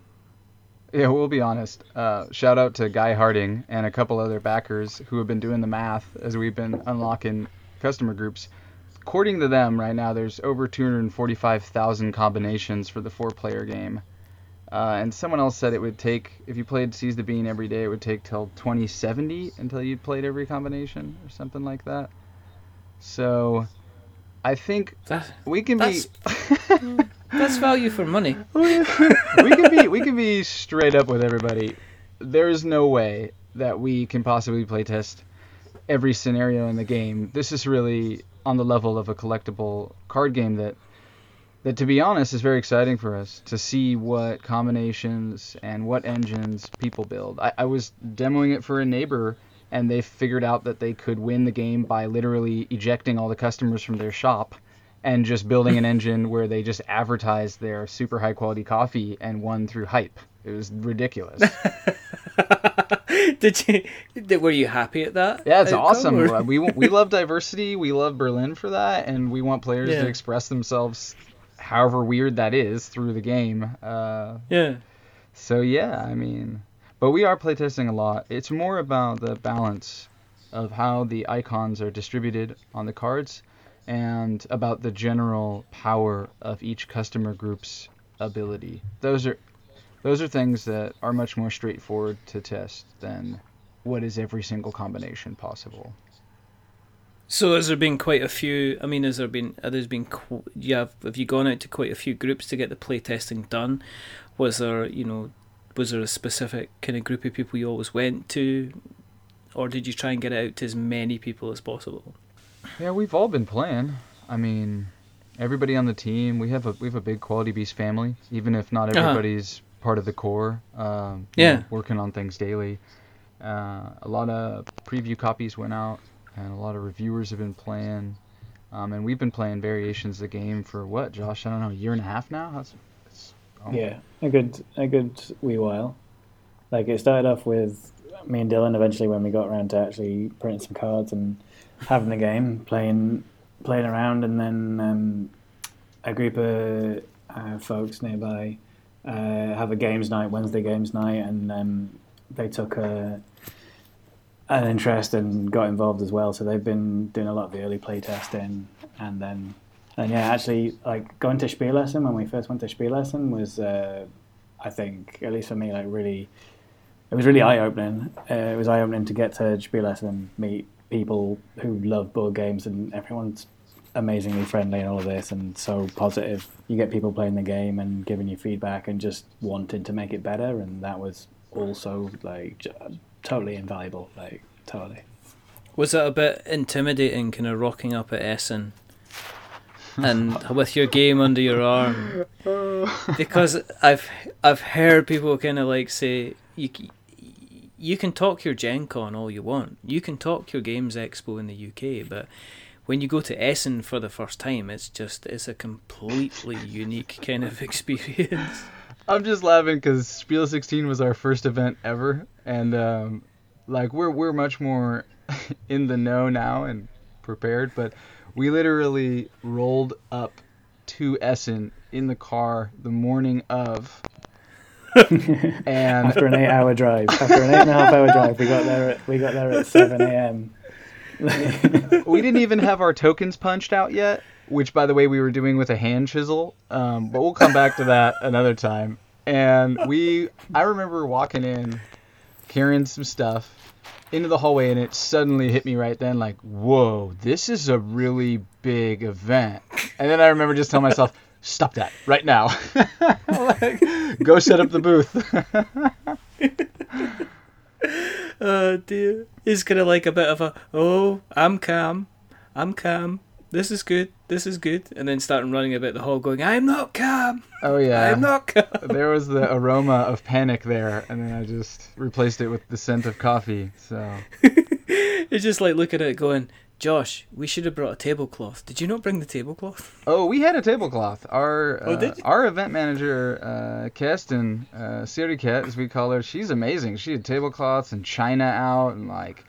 Speaker 2: Yeah, we'll be honest. Uh, shout out to Guy Harding and a couple other backers who have been doing the math as we've been unlocking customer groups. According to them, right now there's over 245,000 combinations for the four-player game. Uh, and someone else said it would take, if you played Seize the Bean every day, it would take till 2070 until you played every combination or something like that. So, I think
Speaker 1: That,
Speaker 2: we can be.
Speaker 1: that's- that's value for money.
Speaker 2: we can be we can be straight up with everybody. There is no way that we can possibly playtest every scenario in the game. This is really on the level of a collectible card game that that to be honest is very exciting for us to see what combinations and what engines people build. I, I was demoing it for a neighbor and they figured out that they could win the game by literally ejecting all the customers from their shop and just building an engine where they just advertised their super high quality coffee and won through hype. It was ridiculous.
Speaker 1: Did you? Did, were you happy at that?
Speaker 2: Yeah, it's
Speaker 1: outcome,
Speaker 2: awesome.
Speaker 1: or-
Speaker 2: We we love diversity. We love Berlin for that, and we want players
Speaker 1: Yeah.
Speaker 2: to express themselves, however weird that is, through the game. Uh,
Speaker 1: Yeah.
Speaker 2: so yeah, I mean, but we are playtesting a lot. It's more about the balance of how the icons are distributed on the cards, and about the general power of each customer group's ability. Those are those are things that are much more straightforward to test than what is every single combination possible.
Speaker 1: So has there been quite a few? I mean, has there been? Have there's been? You have have you gone out to quite a few groups to get the playtesting done? Was there, you know, was there a specific kind of group of people you always went to, or did you try and get it out to as many people as possible?
Speaker 2: Yeah, we've all been playing. I mean, everybody on the team. We have a we have a big Quality Beast family, even if not
Speaker 1: Uh-huh.
Speaker 2: everybody's part of the core. Um, you
Speaker 1: Yeah.
Speaker 2: know, working on things daily. Uh, a lot of preview copies went out, and a lot of reviewers have been playing. Um, and we've been playing variations of the game for what, Josh? I don't know, a year and a half now. That's, that's oh,
Speaker 3: Yeah, a good a good wee while. Like it started off with me and Dylan. Eventually, when we got around to actually printing some cards and having the game, playing playing around, and then um, a group of uh, folks nearby uh, have a games night, Wednesday games night, and um, they took a an interest and got involved as well. So they've been doing a lot of the early play testing, and then and yeah, actually, like going to Spielessen when we first went to Spielessen was, uh, I think, at least for me, like really, it was really eye opening. Uh, it was eye opening to get to Spielessen and meet people who love board games, and everyone's amazingly friendly and all of this, and so positive. You get people playing the game and giving you feedback and just wanting to make it better, and that was also like totally invaluable. Like totally.
Speaker 1: Was it a bit intimidating, kind of rocking up at Essen, and with your game under your arm? Because I've I've heard people kind of like say you c- you can talk your Gen Con all you want, you can talk your Games Expo in the UK, but when you go to Essen for the first time, it's just it's a completely unique kind of experience.
Speaker 2: I'm just laughing because Spiel 16 was our first event ever, and um, like we're we're much more in the know now and prepared. But we literally rolled up to Essen in the car the morning of, and
Speaker 3: After an eight-hour drive, after an eight and a half hour drive, we got there. At, we got there at seven a.m.
Speaker 2: we didn't even have our tokens punched out yet. Which, by the way, we were doing with a hand chisel. Um, but we'll come back to that another time. And we, I remember walking in, carrying some stuff into the hallway, and it suddenly hit me right then, like, whoa, this is a really big event. And then I remember just telling myself, stop that right now. Like, go set up the booth.
Speaker 1: Oh dear. He's kind of like a bit of a, oh, I'm calm. I'm calm. This is good. This is good. And then starting running about the hall going, I'm not calm.
Speaker 2: oh yeah.
Speaker 1: I'm not calm.
Speaker 2: there was the aroma of panic there, and then I just replaced it with the scent of coffee. So
Speaker 1: It's just like looking at it going, Josh, we should have brought a tablecloth. Did you not bring the tablecloth?
Speaker 2: Oh, we had a tablecloth. Our
Speaker 1: Oh,
Speaker 2: uh,
Speaker 1: did you?
Speaker 2: our event manager, uh, Kirsten, uh, Siriket, as we call her, she's amazing. She had tablecloths and china out, and like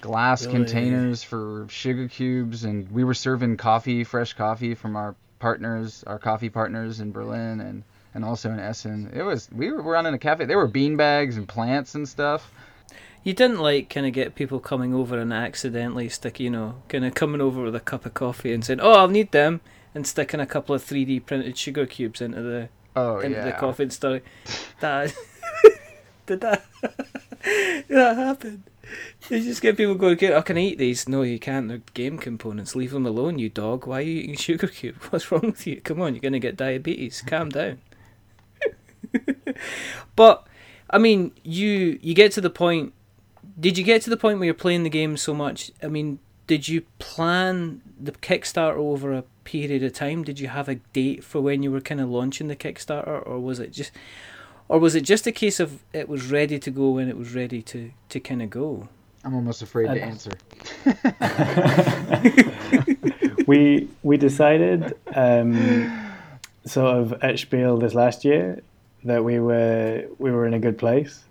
Speaker 2: glass
Speaker 1: Really?
Speaker 2: containers for sugar cubes, and we were serving coffee, fresh coffee from our partners, our coffee partners in Berlin and and also in Essen. It was we were running a cafe. There were bean bags and plants and stuff.
Speaker 1: You didn't like kind of get people coming over and accidentally stick, you know, kind of coming over with a cup of coffee and saying, "Oh, I'll need them," and sticking a couple of 3D printed sugar cubes into the
Speaker 2: Oh
Speaker 1: into
Speaker 2: yeah.
Speaker 1: the coffee and stuff. That did that did that happen? You just get people going, "Okay, I can eat these." No, you can't. They're game components. Leave them alone, you dog. Why are you eating sugar cube? What's wrong with you? Come on, you're gonna get diabetes. Calm down. but I mean, you you get to the point. Did you get to the point where you're playing the game so much? I mean, did you plan the Kickstarter over a period of time? Did you have a date for when you were kind of launching the Kickstarter, or was it just, or was it just a case of it was ready to go when it was ready to to kind of go?
Speaker 2: I'm almost afraid to answer.
Speaker 3: we we decided um, sort of at Spiel this last year that we were we were in a good place,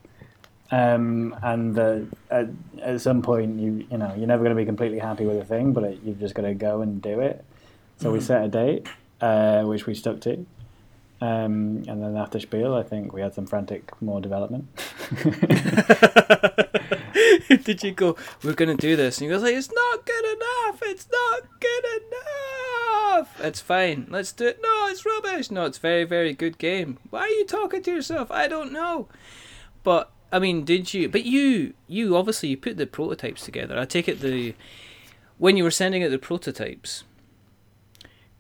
Speaker 3: um, and that at, at some point you you know you're never going to be completely happy with a thing, but it, you've just got to go and do it. So we
Speaker 1: Mhm.
Speaker 3: set a date, uh, which we stuck to. Um, and then after Spiel, I think we had some frantic more development.
Speaker 1: Did you go? We're gonna do this, and you go like, "It's not good enough. It's not good enough. It's fine. Let's do it. No, it's rubbish. No, it's very, very good game. Why are you talking to yourself? I don't know." But I mean, did you? But you, you obviously you put the prototypes together. I take it the when you were sending out the prototypes.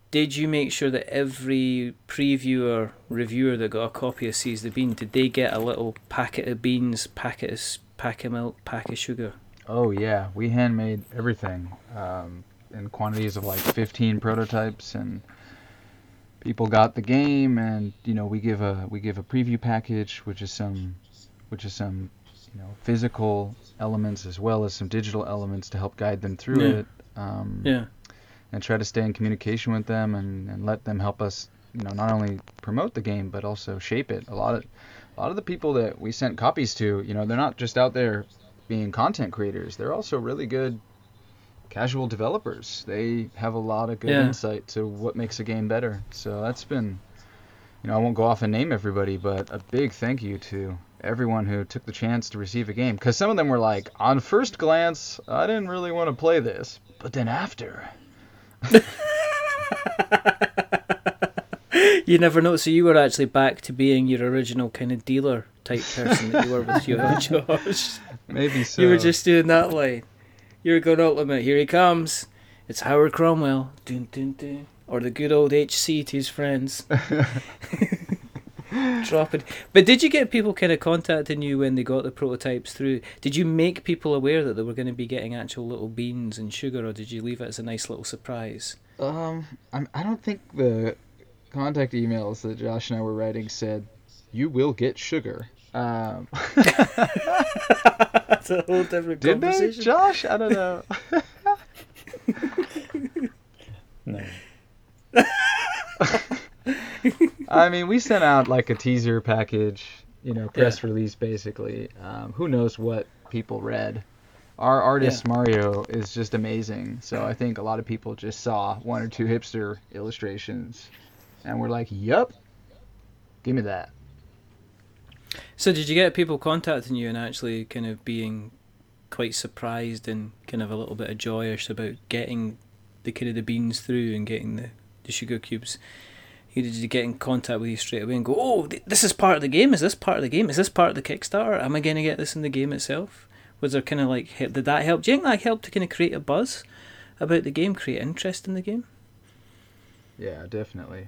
Speaker 1: Did you make sure that every previewer, reviewer that got a copy of Seize the Bean, did they get a little packet of beans, packet of pack of milk, pack of sugar?
Speaker 2: Oh yeah, we handmade everything um, in quantities of like 15 prototypes, and people got the game, and you know we give a we give a preview package, which is some which is some you know physical elements as well as some digital elements to help guide them through
Speaker 1: Yeah.
Speaker 2: it. Um,
Speaker 1: Yeah.
Speaker 2: and try to stay in communication with them and, and let them help us you know not only promote the game but also shape it a lot of a lot of the people that we sent copies to you know they're not just out there being content creators they're also really good casual developers they have a lot of good
Speaker 1: Yeah.
Speaker 2: insight to what makes a game better so that's been you know i won't go off and name everybody but a big thank you to everyone who took the chance to receive a game because some of them were like on first glance i didn't really want to play this but then after
Speaker 1: You never know. So you were actually back to being your original kind of dealer type person that you were with you, Josh.
Speaker 2: Maybe so.
Speaker 1: You were just doing that line. You were going oh, out limit. Here he comes. It's Howard Cromwell. Dun, dun, dun. Or the good old HC to his friends. Dropping. But did you get people kind of contacting you when they got the prototypes through? Did you make people aware that they were going to be getting actual little beans and sugar, or did you leave it as a nice little surprise?
Speaker 2: Um, I'm, I don't think the contact emails that Josh and I were writing said, "You will get sugar." Um,
Speaker 1: That's a whole different
Speaker 2: did they. Josh? I don't know.
Speaker 3: No.
Speaker 2: I mean, we sent out like a teaser package, you know, press release basically. Um, who knows what people read? Our artist
Speaker 1: Yeah.
Speaker 2: Mario is just amazing, so I think a lot of people just saw one or two hipster illustrations, and were like, "Yup, give me that."
Speaker 1: So did you get people contacting you and actually kind of being quite surprised and kind of a little bit of joyous about getting the kind of the beans through and getting the, the sugar cubes? You did you get in contact with you straight away and go, oh, th- this is part of the game. Is this part of the game? Is this part of the Kickstarter? Am I going to get this in the game itself? Was there kind of like did that help? Do you think that helped to kind of create a buzz about the game, create interest in the game?
Speaker 2: Yeah, definitely.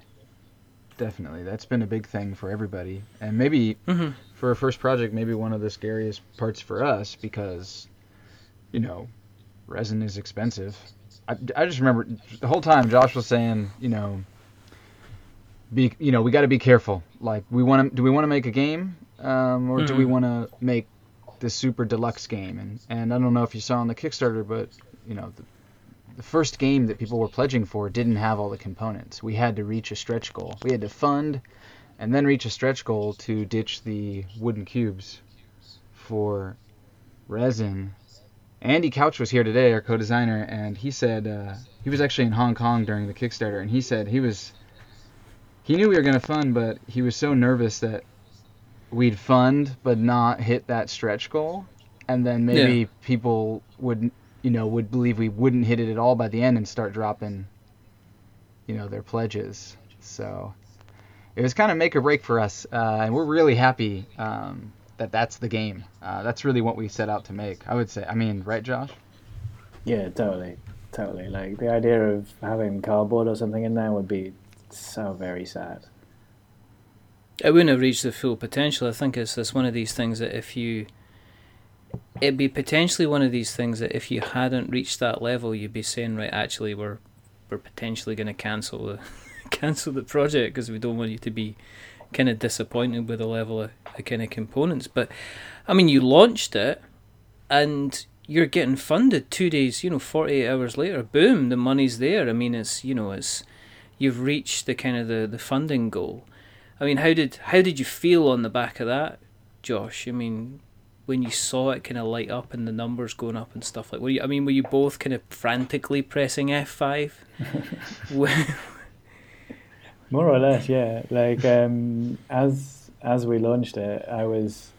Speaker 2: Definitely. That's been a big thing for everybody. And maybe
Speaker 1: Mm-hmm.
Speaker 2: for a first project, maybe one of the scariest parts for us because, you know, resin is expensive. I, I just remember the whole time Josh was saying, you know, be you know we got to be careful. Like we want to do we want to make a game, um, or do we
Speaker 1: Mhm.
Speaker 2: want to make this super deluxe game? And and I don't know if you saw on the Kickstarter, but you know the, the first game that people were pledging for didn't have all the components. We had to reach a stretch goal. We had to fund and then reach a stretch goal to ditch the wooden cubes for resin Andy Couch was here today, our co-designer, and he said uh, he was actually in Hong Kong during the Kickstarter, and he said he was he knew we were gonna fund, but he was so nervous that we'd fund but not hit that stretch goal, and then maybe
Speaker 1: Yeah.
Speaker 2: people would you know would believe we wouldn't hit it at all by the end and start dropping you know their pledges. So it was kind of make or break for us, uh, and we're really happy um, that that's the game. Uh, that's really what we set out to make. I would say. I mean, right, Josh?
Speaker 3: Yeah, totally, totally. Like the idea of having cardboard or something in there would be so very sad.
Speaker 1: it wouldn't have reached the full potential. I think it's it's one of these things that if you, it'd be potentially one of these things that if you hadn't reached that level, you'd be saying, right, actually, we're we're potentially going to cancel the cancel the project because we don't want you to be kind of disappointed with the level of the kind of components. But I mean, you launched it, and you're getting funded two days, you know, forty eight hours later. Boom, the money's there. I mean, it's you know, it's you've reached the kind of the, the funding goal. I mean, how did how did you feel on the back of that, Josh? I mean, when you saw it kind of light up and the numbers going up and stuff like. Were you? I mean, were you both kind of frantically pressing F five?
Speaker 3: More or less, yeah. Like um, as as we launched it, I was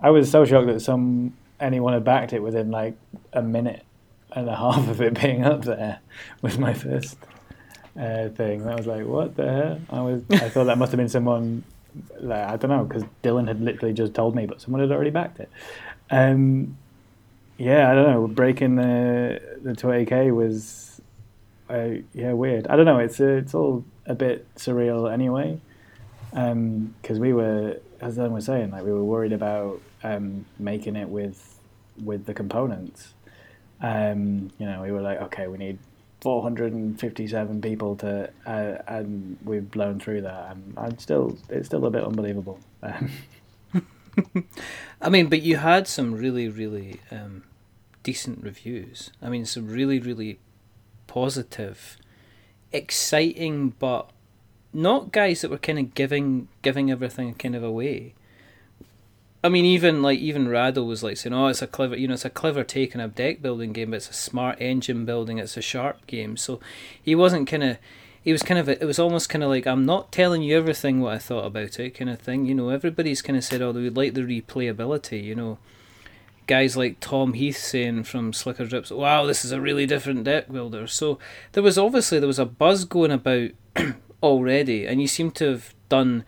Speaker 3: I was so shocked that some anyone had backed it within like a minute and a half of it being up there was my first uh, thing. I was like, what the hell? I was I thought that must have been someone like I don't know because Dylan had literally just told me, but someone had already backed it. Um, yeah, I don't know. Breaking the the 20k was uh, yeah weird. I don't know. It's uh, it's all a bit surreal anyway, because we were, as Dylan was saying, like we were worried about um, making it with with the components. Um, you know, we were like, okay, we need 457 people to, uh, and we've blown through that, and I'm still, it's still a bit unbelievable. Um,
Speaker 1: I mean, but you had some really, really um, decent reviews. I mean, some really, really positive, exciting, but not guys that were kind of giving giving everything kind of away. I mean, even like even Rahdo was like saying, "Oh, it's a clever, you know, it's a clever take on a deck building game, but it's a smart engine building. It's a sharp game." So he wasn't kind of, he was kind of, it was almost kind of like, "I'm not telling you everything what I thought about it," kind of thing. You know, everybody's kind of said, "Oh, they would like the replayability." You know, guys like Tom Heath saying from Slickerdrips, "Wow, this is a really different deck builder." So there was obviously there was a buzz going about already, and you seem to have done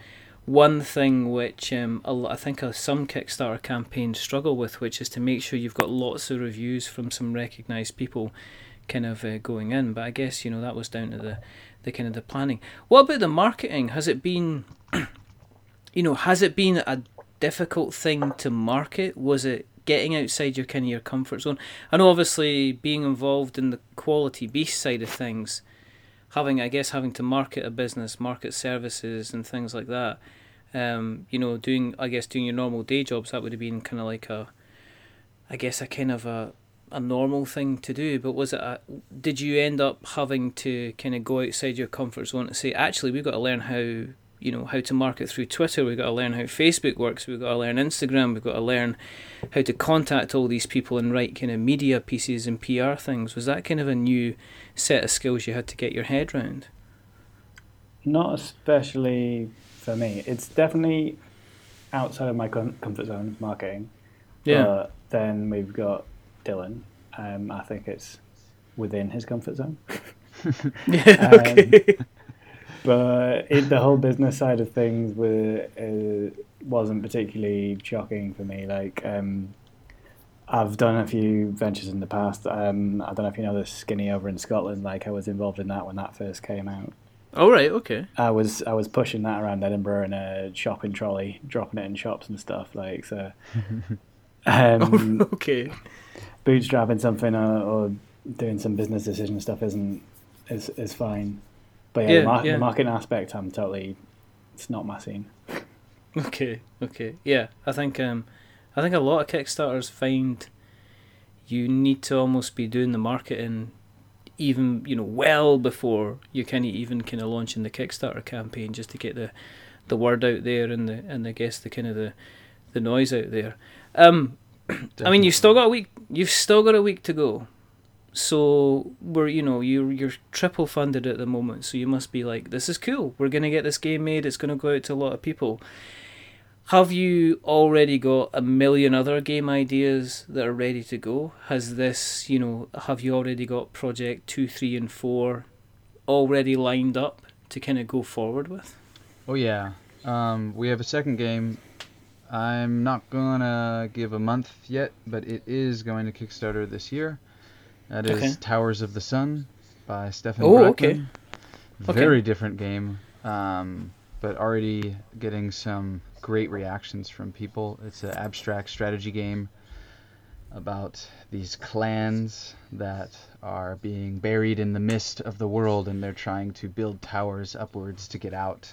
Speaker 1: one thing which um, I think some Kickstarter campaigns struggle with, which is to make sure you've got lots of reviews from some recognised people kind of uh, going in. But I guess you know that was down to the, the kind of the planning. What about the marketing? Has it been, you know, has it been a difficult thing to market? Was it getting outside your kind of your comfort zone? I know obviously being involved in the quality beast side of things having I guess having to market a business, market services and things like that. Um, you know, doing I guess doing your normal day jobs that would have been kind of like a, I guess a kind of a a normal thing to do. But was it a, did you end up having to kind of go outside your comfort zone to say actually we've got to learn how you know how to market through Twitter. We've got to learn how Facebook works. We've got to learn Instagram. We've got to learn how to contact all these people and write kind of media pieces and PR things. Was that kind of a new set of skills you had to get your head round?
Speaker 3: Not especially for me. It's definitely outside of my comfort zone, marketing.
Speaker 1: Yeah.
Speaker 3: But then we've got Dylan. Um, I think it's within his comfort zone.
Speaker 1: Yeah.
Speaker 3: Um,
Speaker 1: Okay.
Speaker 3: But it, the whole business side of things were, uh, wasn't particularly shocking for me. Like, um, I've done a few ventures in the past. Um, I don't know if you know the Skinny over in Scotland. Like, I was involved in that when that first came out.
Speaker 1: All right. Okay.
Speaker 3: I was I was pushing that around Edinburgh in a shopping trolley, dropping it in shops and stuff. Like so, um,
Speaker 1: okay.
Speaker 3: bootstrapping something or, or doing some business decision stuff isn't is is fine. But yeah,
Speaker 1: Yeah,
Speaker 3: the, mar-
Speaker 1: yeah.
Speaker 3: the marketing aspect, I'm totally. It's not my scene.
Speaker 1: Okay. Okay. Yeah. I think um, I think a lot of Kickstarters find you need to almost be doing the marketing even you know well before you kind of even kind of launching the Kickstarter campaign just to get the the word out there and the and I guess the kind of the the noise out there. Um, I mean, you've still got a week. You've still got a week to go. So we're you know you you're triple funded at the moment. So you must be like, this is cool. We're gonna get this game made. It's gonna go out to a lot of people. Have you already got a million other game ideas that are ready to go? Has this, you know, have you already got project two, three, and four already lined up to kind of go forward with?
Speaker 2: Oh yeah, um, we have a second game. I'm not gonna give a month yet, but it is going to Kickstarter this year. That is
Speaker 1: Okay.
Speaker 2: Towers of the Sun by Stefan
Speaker 1: Oh,
Speaker 2: Brackman.
Speaker 1: okay. Okay.
Speaker 2: Very different game, um, but already getting some great reactions from people. It's an abstract strategy game about these clans that are being buried in the mist of the world and they're trying to build towers upwards to get out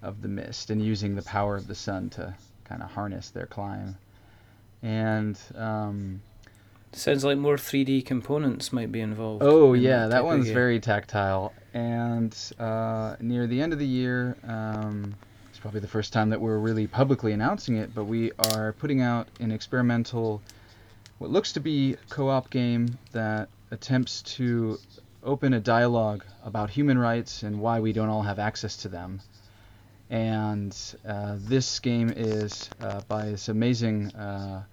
Speaker 2: of the mist and using the power of the sun to kind of harness their climb. And um,
Speaker 1: Sounds like more 3D components might be involved.
Speaker 2: Oh
Speaker 1: in
Speaker 2: yeah,
Speaker 1: type
Speaker 2: that one's very tactile. And uh, near the end of the year, um, it's probably the first time that we're really publicly announcing it, but we are putting out an experimental, what looks to be co-op game that attempts to open a dialogue about human rights and why we don't all have access to them. And uh, this game is uh, by this amazing uh,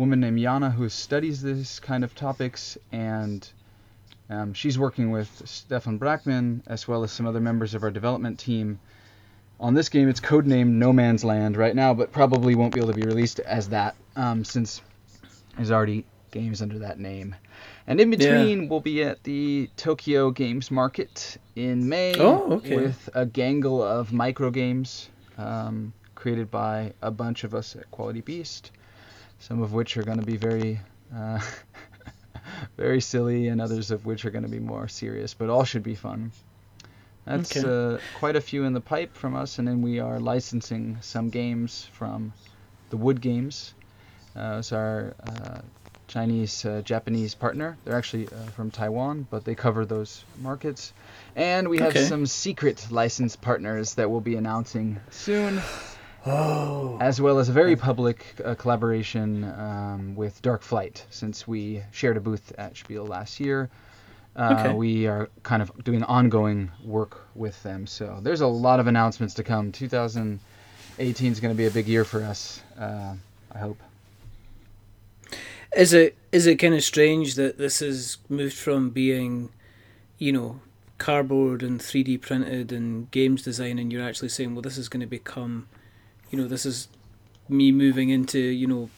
Speaker 2: woman named Yana who studies this kind of topics and um, she's working with Stefan Brackman as well as some other members of our development team on this game. It's codenamed No Man's Land right now, but probably won't be able to be released as that um, since there's already games under that name. And in between, we'll be at the Tokyo Games Market in May
Speaker 1: Oh, okay.
Speaker 2: with a gangle of micro games um, created by a bunch of us at Quality Beast. Some of which are going to be very uh, very silly, and others of which are going to be more serious, but all should be fun. That's
Speaker 1: Okay.
Speaker 2: uh, quite a few in the pipe from us, and then we are licensing some games from the Wood Games. Uh, it's our uh, Chinese uh, Japanese partner. They're actually uh, from Taiwan, but they cover those markets. And we have
Speaker 1: Okay.
Speaker 2: some secret license partners that we'll be announcing soon
Speaker 1: Oh.
Speaker 2: as well as a very public uh, collaboration um, with Dark Flight. Since we shared a booth at Spiel last year, uh,
Speaker 1: Okay.
Speaker 2: we are kind of doing ongoing work with them. So there's a lot of announcements to come. 2018 is going to be a big year for us. Uh, I hope.
Speaker 1: Is it is it kind of strange that this has moved from being, you know, cardboard and 3D printed and games design, and you're actually saying, well, this is going to become, you know, this is me moving into, you know,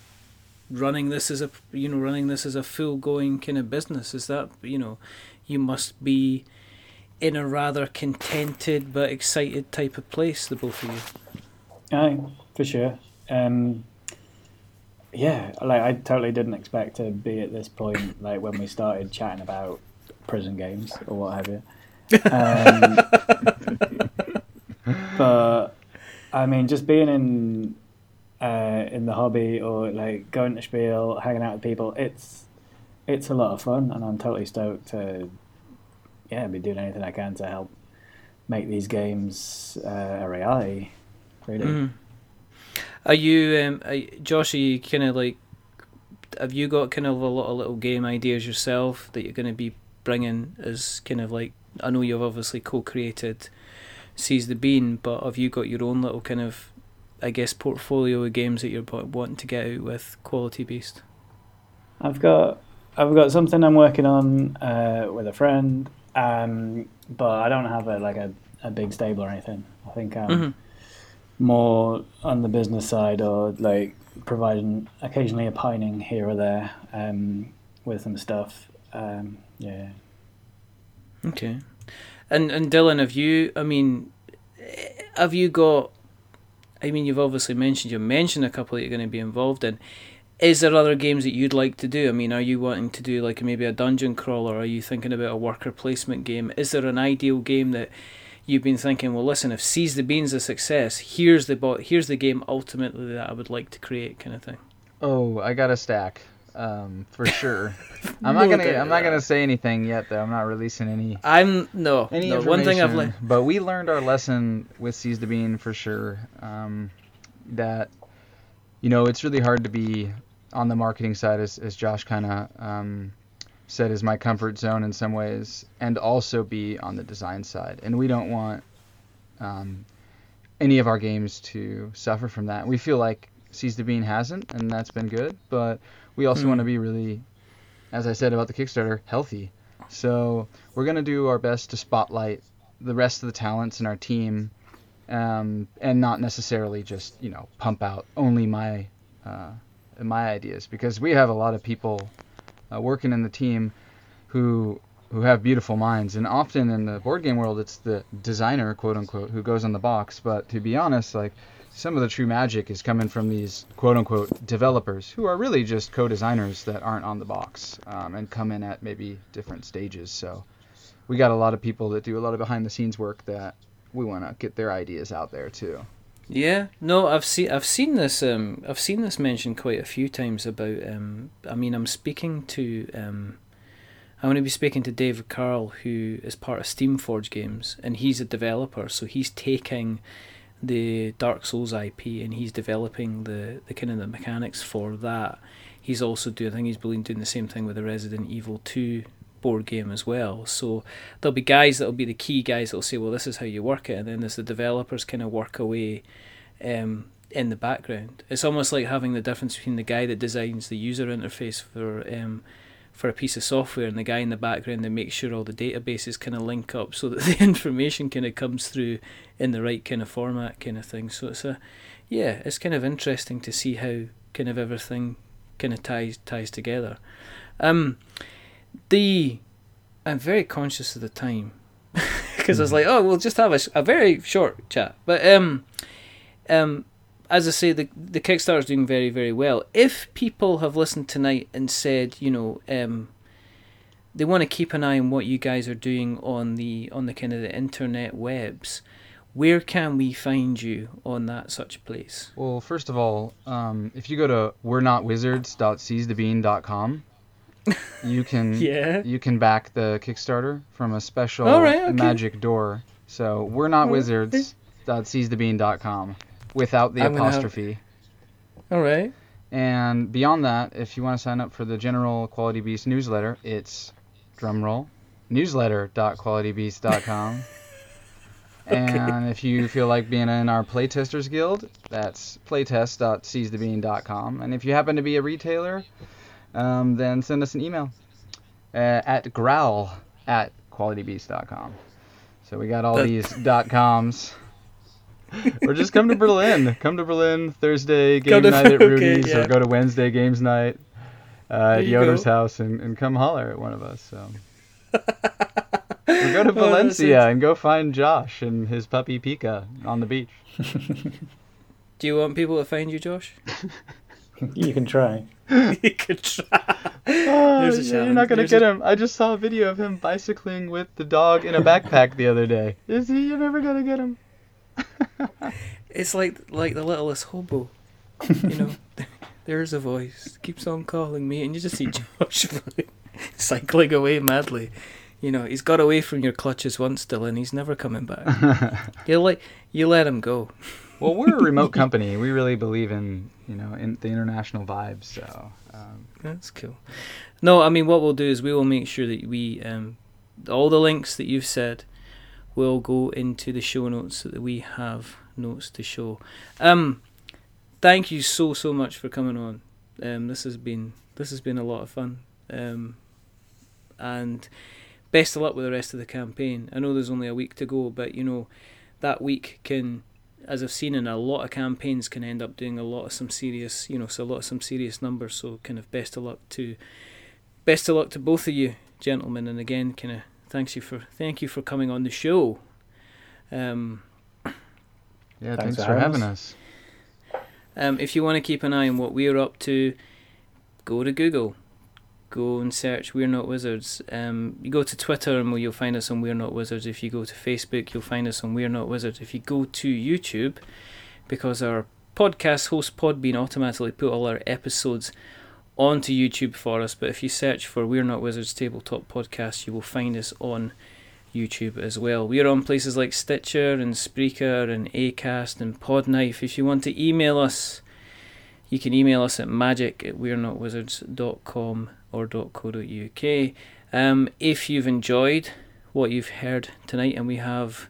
Speaker 1: running this as a, you know, running this as a full going kind of business. Is that, you know, you must be in a rather contented but excited type of place, the both of you.
Speaker 3: Aye, for sure. Um, yeah, like I totally didn't expect to be at this point, like when we started chatting about prison games or what have you. Um, but I mean, just being in uh, in the hobby or like going to Spiel, hanging out with people, it's it's a lot of fun, and I'm totally stoked to yeah be doing anything I can to help make these games uh, a reality. Really.
Speaker 1: Mhm. Are you, um, are, Josh? Are you kind of like, have you got kind of a lot of little game ideas yourself that you're going to be bringing as kind of like? I know you've obviously co-created Seize the Bean, but have you got your own little kind of, I guess, portfolio of games that you're wanting to get out with Quality Beast?
Speaker 3: I've got I've got something I'm working on uh, with a friend, um, but I don't have a like a, a big stable or anything. I think I'm
Speaker 1: Mhm.
Speaker 3: more on the business side or like providing occasionally a pining here or there um, with some stuff. Um, yeah.
Speaker 1: Okay. And and Dylan, have you? I mean, have you got? I mean, you've obviously mentioned you mentioned a couple that you're going to be involved in. Is there other games that you'd like to do? I mean, are you wanting to do like maybe a dungeon crawler? Are you thinking about a worker placement game? Is there an ideal game that you've been thinking? Well, listen, if Seize the Bean's a success, here's the here's the game ultimately that I would like to create, kind of thing.
Speaker 2: Oh, I got a stack, um, for sure. I'm not gonna. I'm not gonna say anything yet, though. I'm not releasing any
Speaker 1: I'm no,
Speaker 2: any
Speaker 1: no. One thing I've learned.
Speaker 2: But we learned our lesson with Seize the Bean for sure. Um, that you know it's really hard to be on the marketing side, as, as Josh kind of um, said, is my comfort zone in some ways, and also be on the design side. And we don't want um, any of our games to suffer from that. We feel like Seize the Bean hasn't, and that's been good. But we also
Speaker 1: Mm.
Speaker 2: want to be really, as I said about the Kickstarter, healthy. So we're gonna do our best to spotlight the rest of the talents in our team, um, and not necessarily just you know pump out only my uh, my ideas because we have a lot of people uh, working in the team who who have beautiful minds and often in the board game world it's the designer quote unquote who goes on the box but to be honest like some of the true magic is coming from these quote unquote developers who are really just co-designers that aren't on the box um, and come in at maybe different stages. So we got a lot of people that do a lot of behind the scenes work that we want to get their ideas out there too.
Speaker 1: Yeah, no, I've seen I've seen this um I've seen this mentioned quite a few times about um I mean I'm speaking to um I'm going to be speaking to David Carl who is part of Steamforged Games and he's a developer so he's taking the Dark Souls IP and he's developing the the kind of the mechanics for that. He's also doing I think he's been doing the same thing with the Resident Evil 2 board game as well. So there'll be guys that'll be the key guys that'll say, well, this is how you work it, and then there's the developers kind of work away um, in the background. It's almost like having the difference between the guy that designs the user interface for um, for a piece of software and the guy in the background that makes sure all the databases kind of link up so that the information kind of comes through in the right kind of format kind of thing. So it's a yeah, it's kind of interesting to see how kind of everything kind of ties ties together. Um, the I'm very conscious of the time because I was like, oh, we'll just have a, a very short chat. But um, um, as I say, the the Kickstarter's doing very very well. If people have listened tonight and said, you know, um, they want to keep an eye on what you guys are doing on the on the kind of the internet webs, where can we find you on that such place?
Speaker 2: Well, first of all, um, if you go to we're not wizards.seizethebean.com, you can
Speaker 1: Yeah.
Speaker 2: you can back the Kickstarter from a special
Speaker 1: right, okay.
Speaker 2: magic door. So we're not wizards.seizethebean.com without the
Speaker 1: I'm gonna have-
Speaker 2: apostrophe.
Speaker 1: All right.
Speaker 2: And beyond that, if you want to sign up for the general Quality Beast newsletter, it's drumroll newsletter.qualitybeast.com. And if you feel like being in our Playtesters Guild, that's playtest.seizethebean.com. And if you happen to be a retailer, um, then send us an email uh, at growl at qualitybeast.com. So we got all
Speaker 1: That-
Speaker 2: these dot coms. or just come to Berlin. Come to Berlin Thursday game
Speaker 1: Come to-
Speaker 2: night at
Speaker 1: okay,
Speaker 2: Rudy's,
Speaker 1: yeah.
Speaker 2: or go to Wednesday games night uh, at
Speaker 1: you
Speaker 2: Yoder's
Speaker 1: go.
Speaker 2: house and, and come holler at one of us. So. or go to
Speaker 1: Oh,
Speaker 2: Valencia
Speaker 1: it.
Speaker 2: and go find Josh and his puppy Pika on the beach.
Speaker 1: Do you want people to find you, Josh?
Speaker 3: You can try.
Speaker 1: you could try.
Speaker 2: Oh,
Speaker 1: There's a
Speaker 2: yeah, you're not gonna
Speaker 1: There's
Speaker 2: get
Speaker 1: a-
Speaker 2: him. I just saw a video of him bicycling with the dog in a backpack the other day. Is he? You're never gonna get him.
Speaker 1: It's like like the littlest hobo. You know, there's a voice keeps on calling me, and you just see Josh cycling away madly. You know, he's got away from your clutches once, Dylan. He's never coming back. you let you let him go.
Speaker 2: well, we're a remote company. We really believe in you know in the international vibes. So um,
Speaker 1: That's cool. No, I mean, what we'll do is we will make sure that we um, all the links that you've said will go into the show notes so that we have notes to show. Um, thank you so so much for coming on. Um, this has been this has been a lot of fun. Um, and best of luck with the rest of the campaign. I know there's only a week to go, but you know that week can, as I've seen in a lot of campaigns, can end up doing a lot of some serious, you know, so a lot of some serious numbers. So kind of best of luck to, best of luck to both of you, gentlemen. And again, kind of thanks you for thank you for coming on the show. Um,
Speaker 2: yeah,
Speaker 3: Thanks
Speaker 2: thanks,
Speaker 3: for
Speaker 2: for
Speaker 3: having
Speaker 2: having us.
Speaker 1: Um, if you want to keep an eye on what we're up to, go to Google. Go and search We're Not Wizards. Um, you go to Twitter and you'll find us on We're Not Wizards. If you go to Facebook, you'll find us on We're Not Wizards. If you go to YouTube, because our podcast host Podbean automatically put all our episodes onto YouTube for us. But if you search for We're Not Wizards Tabletop Podcast, you will find us on YouTube as well. We are on places like Stitcher and Spreaker and Acast and Podknife. If you want to email us, You can email us at magic at we're not wizards.com or .co.uk. Um, if you've enjoyed what you've heard tonight, and we have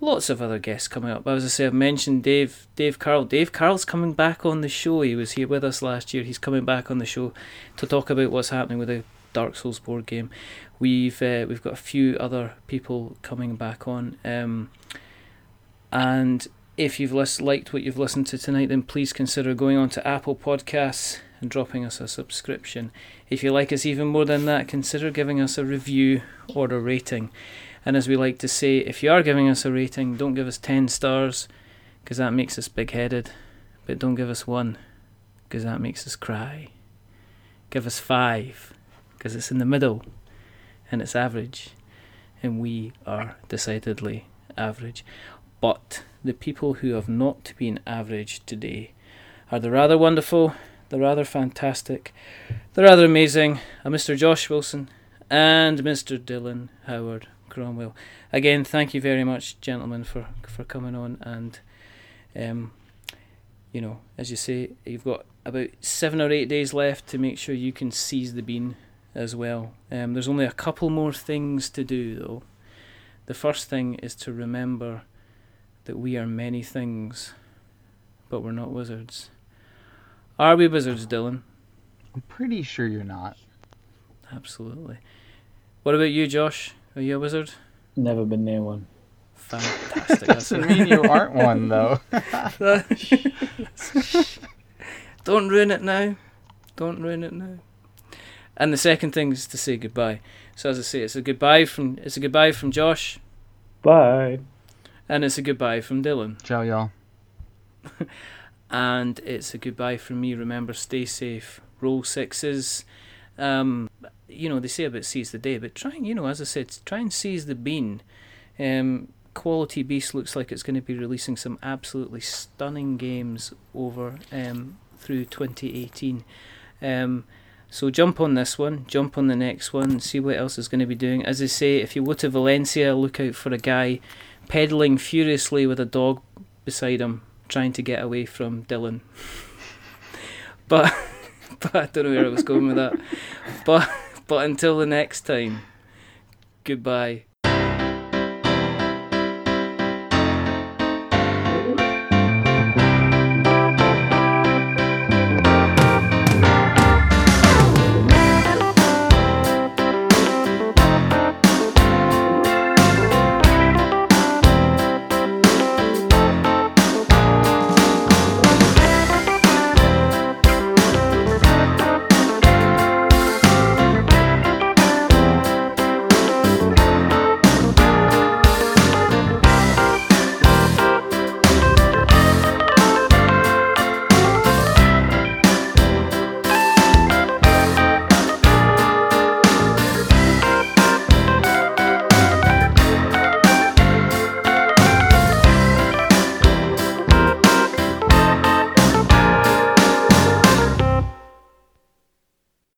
Speaker 1: lots of other guests coming up. As I say, I've mentioned Dave Dave Carl. Dave Carl's coming back on the show. He was here with us last year. He's coming back on the show to talk about what's happening with the Dark Souls board game. We've uh, we've got a few other people coming back on. Um, and if you've lis- liked what you've listened to tonight, then please consider going on to Apple Podcasts and dropping us a subscription. If you like us even more than that, consider giving us a review or a rating. And as we like to say, if you are giving us a rating, don't give us 10 stars because that makes us big headed. But don't give us one because that makes us cry. Give us five because it's in the middle and it's average. And we are decidedly average. But the people who have not been average today are the rather wonderful, the rather fantastic, the rather amazing, a Mr. Josh Wilson and Mr. Dylan Howard Cromwell. Again, thank you very much, gentlemen, for for coming on and, um, you know, as you say, you've got about seven or eight days left to make sure you can seize the bean as well. Um, there's only a couple more things to do though. The first thing is to remember that we are many things, but we're not wizards. Are we wizards, Dylan?
Speaker 2: I'm pretty sure you're not.
Speaker 1: Absolutely. What about you, Josh? Are you a wizard?
Speaker 3: Never been near one.
Speaker 1: Fantastic.
Speaker 2: Doesn't mean you aren't one, though.
Speaker 1: Don't ruin it now. Don't ruin it now. And the second thing is to say goodbye. So as I say, it's a goodbye from it's a goodbye from Josh,
Speaker 3: Bye.
Speaker 1: and it's a goodbye from Dylan,
Speaker 2: Ciao, y'all.
Speaker 1: and it's a goodbye from me. Remember, stay safe. Roll sixes. Um, you know they say about seize the day, but try and you know as I said, try and seize the bean. Um, Quality Beast looks like it's going to be releasing some absolutely stunning games over um, through 2018. Um, so jump on this one, jump on the next one, see what else is going to be doing. As I say, if you go to Valencia, look out for a guy pedaling furiously with a dog beside him, trying to get away from Dylan. but but I don't know where I was going with that. But but until the next time, goodbye.